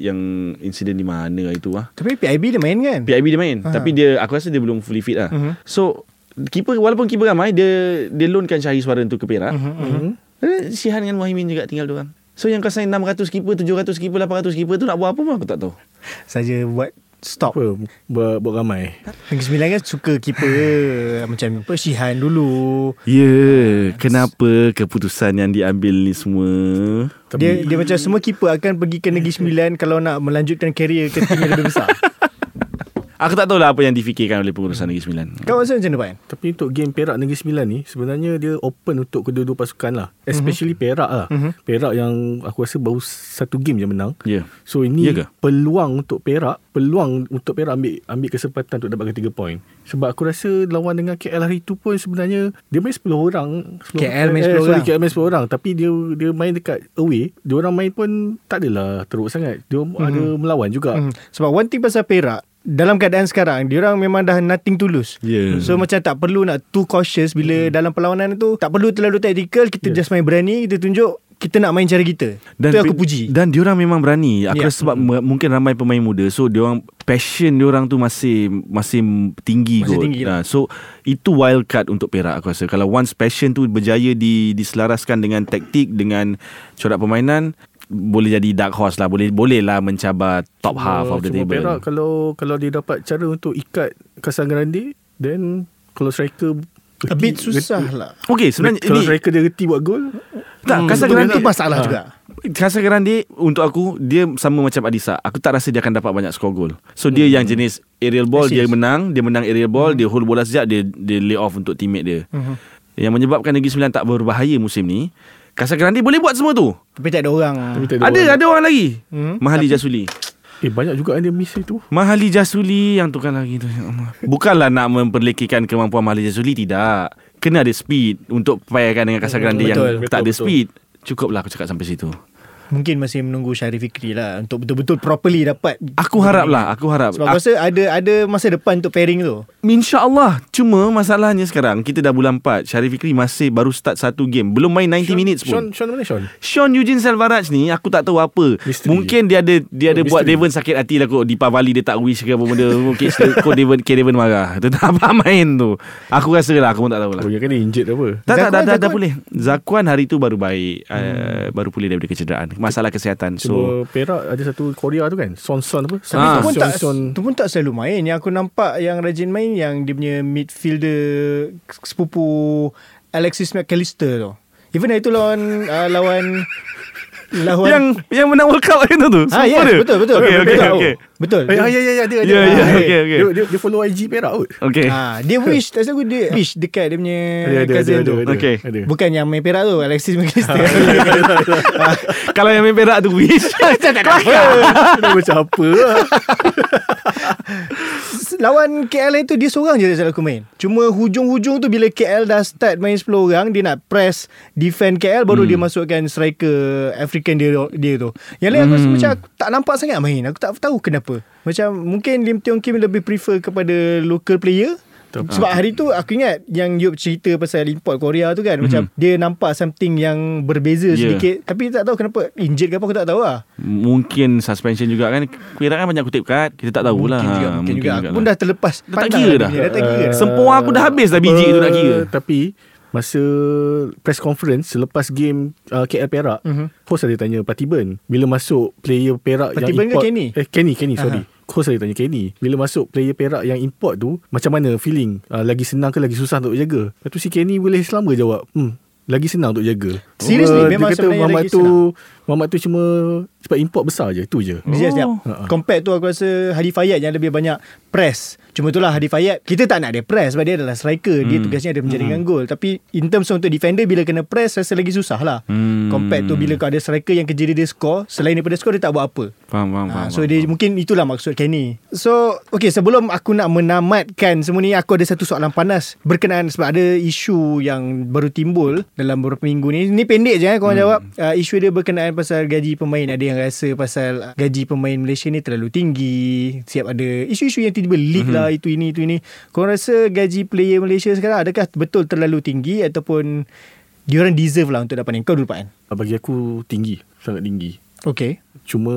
yang insiden di mana itu ah. Tapi PIB dia main kan? PIB dia main Aha. Tapi dia Aku rasa dia belum fully fit lah Mhm. So Keeper Walaupun keeper ramai Dia Dia loankan Syahis Warren tu ke Perak Mhm. Eh, Sihan dengan Muhaimin juga tinggal dua orang So yang kau sign 600 keeper 700 keeper 800 keeper tu Nak buat apa pun aku tak tahu Saja buat stop. Apa? Buat, buat ramai. Negeri Sembilan kan suka keeper macam apa Shihan dulu. Ya yeah, Kenapa Keputusan yang diambil ni semua Dia dia macam semua keeper akan pergi ke Negeri Sembilan kalau nak melanjutkan karier ke tim yang lebih besar. Aku tak tahu lah Apa yang difikirkan oleh pengurusan Negeri Sembilan Kau rasa macam mana Pan? Tapi untuk game Perak Negeri Sembilan ni sebenarnya dia open untuk kedua-dua pasukan lah. Especially Perak lah. Mhm. Perak yang aku rasa baru satu game je menang. Ya yeah. So ini Ya ke? peluang untuk Perak, peluang untuk Perak ambil ambil kesempatan untuk dapatkan 3 poin. Sebab aku rasa lawan dengan KL hari tu pun sebenarnya dia main 10 orang. 10, KL main 10 sorry, orang. KL main 10 orang tapi dia dia main dekat away. Dia orang main pun tak adalah teruk sangat. Dia Mhm. ada melawan juga. Hmm. Sebab one thing pasal Perak dalam keadaan sekarang dia orang memang dah nothing to lose. Ya. So macam tak perlu nak too cautious bila dalam perlawanan tu tak perlu terlalu tactical kita Yeah. just main berani kita tunjuk kita nak main cara kita. Dan tu aku puji. Dan diorang memang berani. Aku Ya. rasa sebab m- mungkin ramai pemain muda. So diorang passion diorang tu masih masih tinggi Masih kot. tinggi lah. Ha, so itu wild card untuk Perak aku rasa. Kalau once passion tu berjaya di diselaraskan dengan taktik dengan corak permainan boleh jadi dark horse lah. Boleh boleh lah mencabar top half of the cuma table. Perak kalau kalau dia dapat cara untuk ikat Kasan Grande then kalau striker A bit susah lah. Okay sebenarnya Kalau ini striker dia reti buat gol tak Kasar Itu- Grande itu masalah Ha. juga. Kasar Grande untuk aku dia sama macam Adisa. Aku tak rasa dia akan dapat banyak skor gol. So dia yang jenis aerial ball Assist. dia menang, dia menang aerial ball, dia hold bola sejak dia dia lay off untuk teammate dia. Mhm. Yang menyebabkan Negeri Sembilan tak berbahaya musim ni. Kasar Grande boleh buat semua tu. Tapi tak ada orang. Tapi tak Ada orang. ada orang lagi. Hmm. Mahali Jasuli. Eh banyak juga yang dia miss itu Mahali Jasuli yang tukar lagi tu. Ya. Bukanlah nak memperlekikan kemampuan Mahali Jasuli tidak. Kena ada speed untuk payahkan dengan Kasar Grande yang Betul, tak ada betul, speed. Cukuplah aku cakap sampai situ. Mungkin masih menunggu Syarif Fikri lah untuk betul-betul properly dapat. Aku harap lah, aku harap. Sebab aku rasa ada ada masa depan untuk pairing tu. InsyaAllah Cuma masalahnya sekarang Kita dah bulan 4 Syarif Fikri masih baru start satu game Belum main 90 Sean, minutes Sean, pun Sean mana Sean? Sean Eugene Selvaraj ni Aku tak tahu apa Misteri. Mungkin dia ada Dia ada Oh, buat misteri. Devon sakit hati lah kot Di Pavali dia tak wish ke apa benda Mungkin kau Devon K Devon marah Dia tak apa main tu Aku rasa lah Aku pun tak tahu lah Oh yang kan dia injured apa tak, tak, dah, Zakuan, dah, dah Zakuan. hari tu baru baik uh, Baru pulih daripada kecederaan Masalah kesihatan So So Perak ada satu Korea tu kan Son Son apa Ah. Tapi tu pun Son tak Son tu pun tak selalu main. Yang aku nampak yang rajin main yang dia punya midfielder sepupu Alexis McAllister tu. Even itu lawan uh, lawan lawan Yang yang menang World Cup hari tu tu Ah, Semua yes, dia betul betul. Okay okay betul. okay Betul. Eh, ya ya ya dia ada. Ya, ya, Ah, okay, okay. Dia, dia, dia follow IG Perak kot. Okay Ah, dia wish tak salah aku dia wish dekat dia punya Ada ada cousin ada tu. ada. Okay. Ada. Bukan yang main Perak tu Alexis McAllister. Kalau yang main perak tu wish Dah macam apa lah. Lawan KL itu dia seorang je tak salah aku main. Cuma hujung-hujung tu bila KL dah start main 10 orang, dia nak press defend KL baru hmm. dia masukkan striker African dia dia tu. Yang lain aku rasa Hmm. macam aku tak nampak sangat main. Aku tak tahu kenapa. Macam mungkin Lim Tiong Kim lebih prefer kepada local player. Sebab hari tu aku ingat yang Yop cerita pasal import Korea tu kan macam dia nampak something yang berbeza. Yeah. sedikit tapi tak tahu kenapa injured ke apa aku tak tahu lah. Mungkin suspension juga kan Perak kan banyak kutip kad Kita tak tahulah Mungkin juga, Ha, mungkin, juga. Aku lah. pun dah terlepas Dah tak kira lah dah. dia, Dah tak kira dah. Sempoa aku dah habis dah biji tu nak kira Uh, Tapi Masa press conference Selepas game uh, KL Perak Mhm. Host ada tanya Patiban Bila masuk player Perak Patiban yang ke import Kenny? Eh Kenny Kenny sorry Host ada tanya Kenny Bila masuk player Perak yang import tu Macam mana feeling? Uh, Lagi senang ke lagi susah untuk jaga? Lepas tu si Kenny boleh selama jawab Hmm lagi senang untuk jaga Seriously? Oh, Memang Dia kata lagi tu senang? Muhammad tu cuma Sebab import besar je Tu je Dia siap. Ha-ha. Compare tu aku rasa Hadi Fayad yang lebih banyak press. Cuma itulah Hadi Fayad kita tak nak dia press sebab dia adalah striker. Dia tugasnya ada menjadikan gol. Tapi in terms untuk defender bila kena press rasa lagi susah lah. Hmm. Compare tu bila kau ada striker yang kerja dia, dia score. Selain daripada score dia tak buat apa. Faham, faham, Ha, faham. so faham, dia faham. mungkin itulah maksud Kenny. So okay sebelum aku nak menamatkan semua ni aku ada satu soalan panas berkenaan sebab ada isu yang baru timbul dalam beberapa minggu ni. Ni pendek je eh korang jawab. Uh, isu dia berkenaan pasal gaji pemain. Ada yang rasa pasal gaji pemain Malaysia ni terlalu tinggi. Siap ada isu-isu yang tiba-tiba leak lah itu ini itu ini. Korang rasa gaji player Malaysia sekarang adakah betul terlalu tinggi ataupun diorang deserve lah untuk dapat ni. Kau dulu Pak An. Bagi aku tinggi Sangat tinggi Okay. Cuma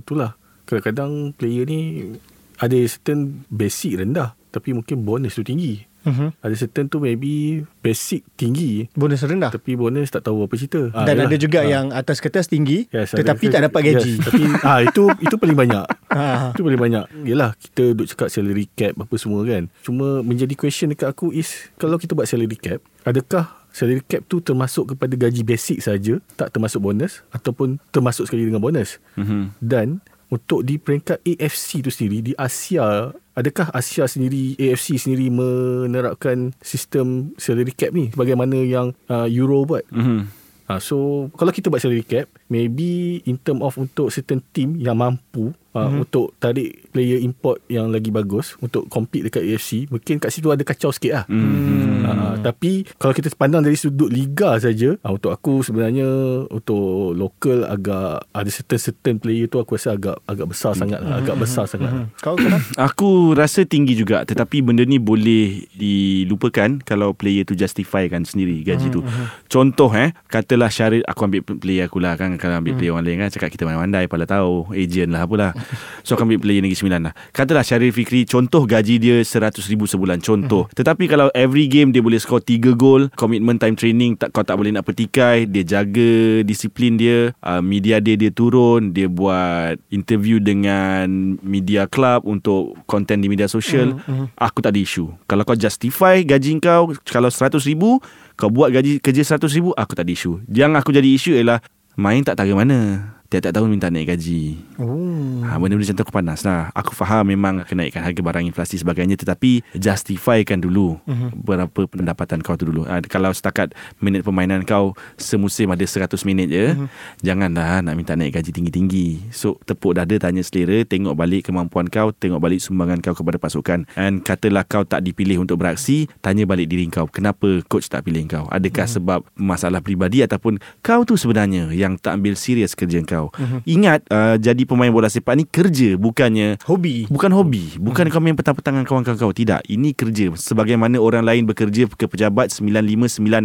itulah kadang-kadang player ni ada certain basic rendah tapi mungkin bonus tu tinggi. Uh-huh. Ada certain tu maybe basic tinggi Bonus rendah. tapi bonus tak tahu apa cerita. Ah, Dan yalah. ada juga Ah. yang atas kertas tinggi Yes, ada- tetapi tak dapat gaji. Yes, tapi ah itu itu paling banyak. Ha. Itu paling banyak. Yalah kita duk cakap salary cap apa semua kan. Cuma menjadi question dekat aku is kalau kita buat salary cap, adakah salary cap tu termasuk kepada gaji basic saja, tak termasuk bonus ataupun termasuk sekali dengan bonus? Mhm. Dan untuk di peringkat AFC tu sendiri di Asia adakah Asia sendiri AFC sendiri menerapkan sistem salary cap ni sebagaimana yang uh, Euro buat Mhm. Ha, so kalau kita buat salary cap maybe in term of untuk certain team yang mampu uh, mm-hmm. untuk tarik player import yang lagi bagus untuk compete dekat AFC mungkin kat situ ada kacau sikit lah. Mhm. Uh, tapi kalau kita pandang dari sudut liga saja uh, untuk aku sebenarnya untuk local agak ada certain-certain player tu aku rasa agak agak besar sangat lah agak besar sangat. Lah. Kau Aku rasa tinggi juga Tetapi benda ni boleh dilupakan Kalau player tu justifykan sendiri gaji tu. Contoh eh Katalah Syaril Aku ambil player aku lah kan Kalau ambil player orang lain kan Cakap kita pandai-pandai Pala tahu Agent lah apalah So aku ambil player Negeri Sembilan lah. Katalah Syaril Fikri Contoh gaji dia RM100,000 sebulan. Contoh. Tetapi kalau every game Dia boleh score 3 gol Commitment time training tak, Kau tak boleh nak petikai Dia jaga Disiplin dia uh, Media dia dia turun Dia buat Interview dengan Media club Untuk Content di media sosial Aku tak ada isu Kalau kau justify Gaji kau Kalau RM100,000 Kau buat gaji kerja RM100,000 Aku tak ada isu Yang aku jadi isu ialah Main tak tara mana Tiap-tiap tahun minta naik gaji Oh. Ha, benda-benda macam tu aku panas lah. Aku faham memang kenaikan harga barang inflasi sebagainya tetapi justifykan dulu uh-huh. berapa pendapatan kau tu dulu. Ha, kalau setakat minit permainan kau semusim ada 100 minit je, uh-huh. janganlah nak minta naik gaji tinggi-tinggi. So tepuk dada tanya selera, tengok balik kemampuan kau, tengok balik sumbangan kau kepada pasukan. And katalah kau tak dipilih untuk beraksi, tanya balik diri kau, kenapa coach tak pilih kau? Adakah uh-huh. sebab masalah peribadi ataupun kau tu sebenarnya yang tak ambil serius kerja kau? Uh-huh. Ingat uh, jadi pemain bola sepak ni kerja bukannya Hobi. Bukan hobi Bukan kau main petang-petang dengan kawan-kawan kau Tidak Ini kerja Sebagaimana orang lain bekerja Ke pejabat 95, 96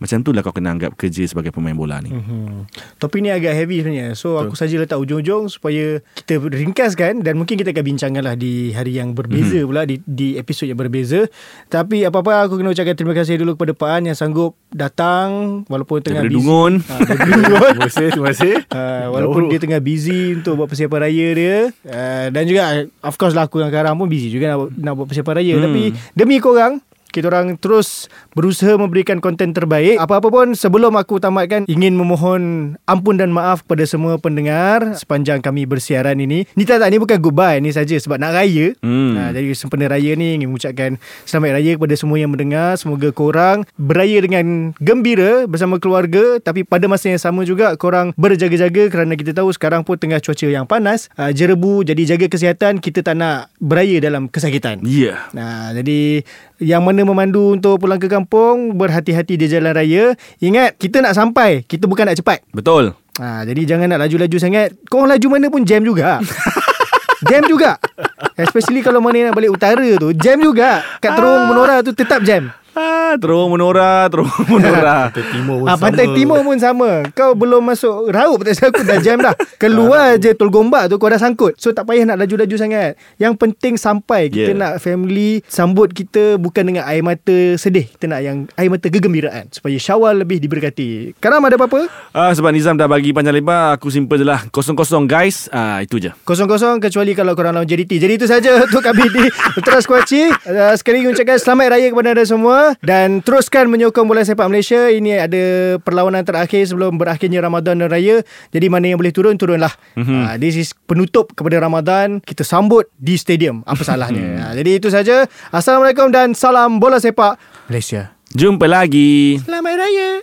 Macam tu lah kau kena anggap Kerja sebagai pemain bola ni Hmm. Topik ni agak heavy sebenarnya. So aku saja letak ujung-ujung supaya kita ringkaskan dan mungkin kita akan bincangkan lah di hari yang berbeza pula di, di episod yang berbeza. Tapi apa-apa aku kena ucapkan terima kasih dulu kepada Pak An yang sanggup datang walaupun tengah Daripada busy. Dungun Ha, Dungun. terima kasih terima kasih Uh, walaupun dia tengah busy untuk buat persiapan raya dia. Uh, dan juga of course lah aku dengan Karam pun busy juga nak, nak buat persiapan raya. Hmm. tapi demi korang kita orang terus berusaha memberikan konten terbaik. Apa-apa pun sebelum aku tamatkan ingin memohon ampun dan maaf kepada semua pendengar sepanjang kami bersiaran ini. Ni tak tak ni bukan goodbye ni saja sebab nak raya. Hmm. Ha, jadi sempena raya ni ingin mengucapkan selamat raya kepada semua yang mendengar. Semoga korang beraya dengan gembira bersama keluarga tapi pada masa yang sama juga korang berjaga-jaga kerana kita tahu sekarang pun tengah cuaca yang panas, uh, jerebu jadi jaga kesihatan kita tak nak beraya dalam kesakitan. Ya yeah. Nah, jadi yang mana memandu untuk pulang ke kampung, berhati-hati di jalan raya. Ingat, kita nak sampai, kita bukan nak cepat. Betul Ha, jadi jangan nak laju-laju sangat. Kau laju mana pun jam juga. jam juga. Especially kalau mana nak balik utara tu, jam juga. Kat terowong menora tu tetap jam. Ah, Terus menora Terus menora Pantai Timur pun Ah, sama. Pantai Timur pun sama. Kau belum masuk Raup tak aku dah jam dah. Keluar je Tol Gombak tu Kau dah sangkut. So tak payah nak laju-laju sangat. Yang penting sampai Kita Yeah. nak family Sambut kita Bukan dengan air mata sedih. Kita nak yang Air mata kegembiraan Supaya syawal lebih diberkati. Karam ada apa-apa? ah, Sebab Nizam dah bagi panjang lebar Aku simple je lah. Kosong-kosong guys. Ah, Itu je. Kosong-kosong kecuali kalau korang lawan JDT. Jadi itu saja untuk kami di Ultras Kuaci. Uh, sekali lagi ucapkan selamat raya kepada anda semua dan teruskan menyokong bola sepak Malaysia. Ini ada perlawanan terakhir sebelum berakhirnya Ramadan dan Raya. Jadi mana yang boleh turun turunlah. Mm-hmm. Uh, this is penutup kepada Ramadan. Kita sambut di stadium. Apa salahnya? uh, jadi itu saja. Assalamualaikum dan salam bola sepak Malaysia. Jumpa lagi Selamat raya.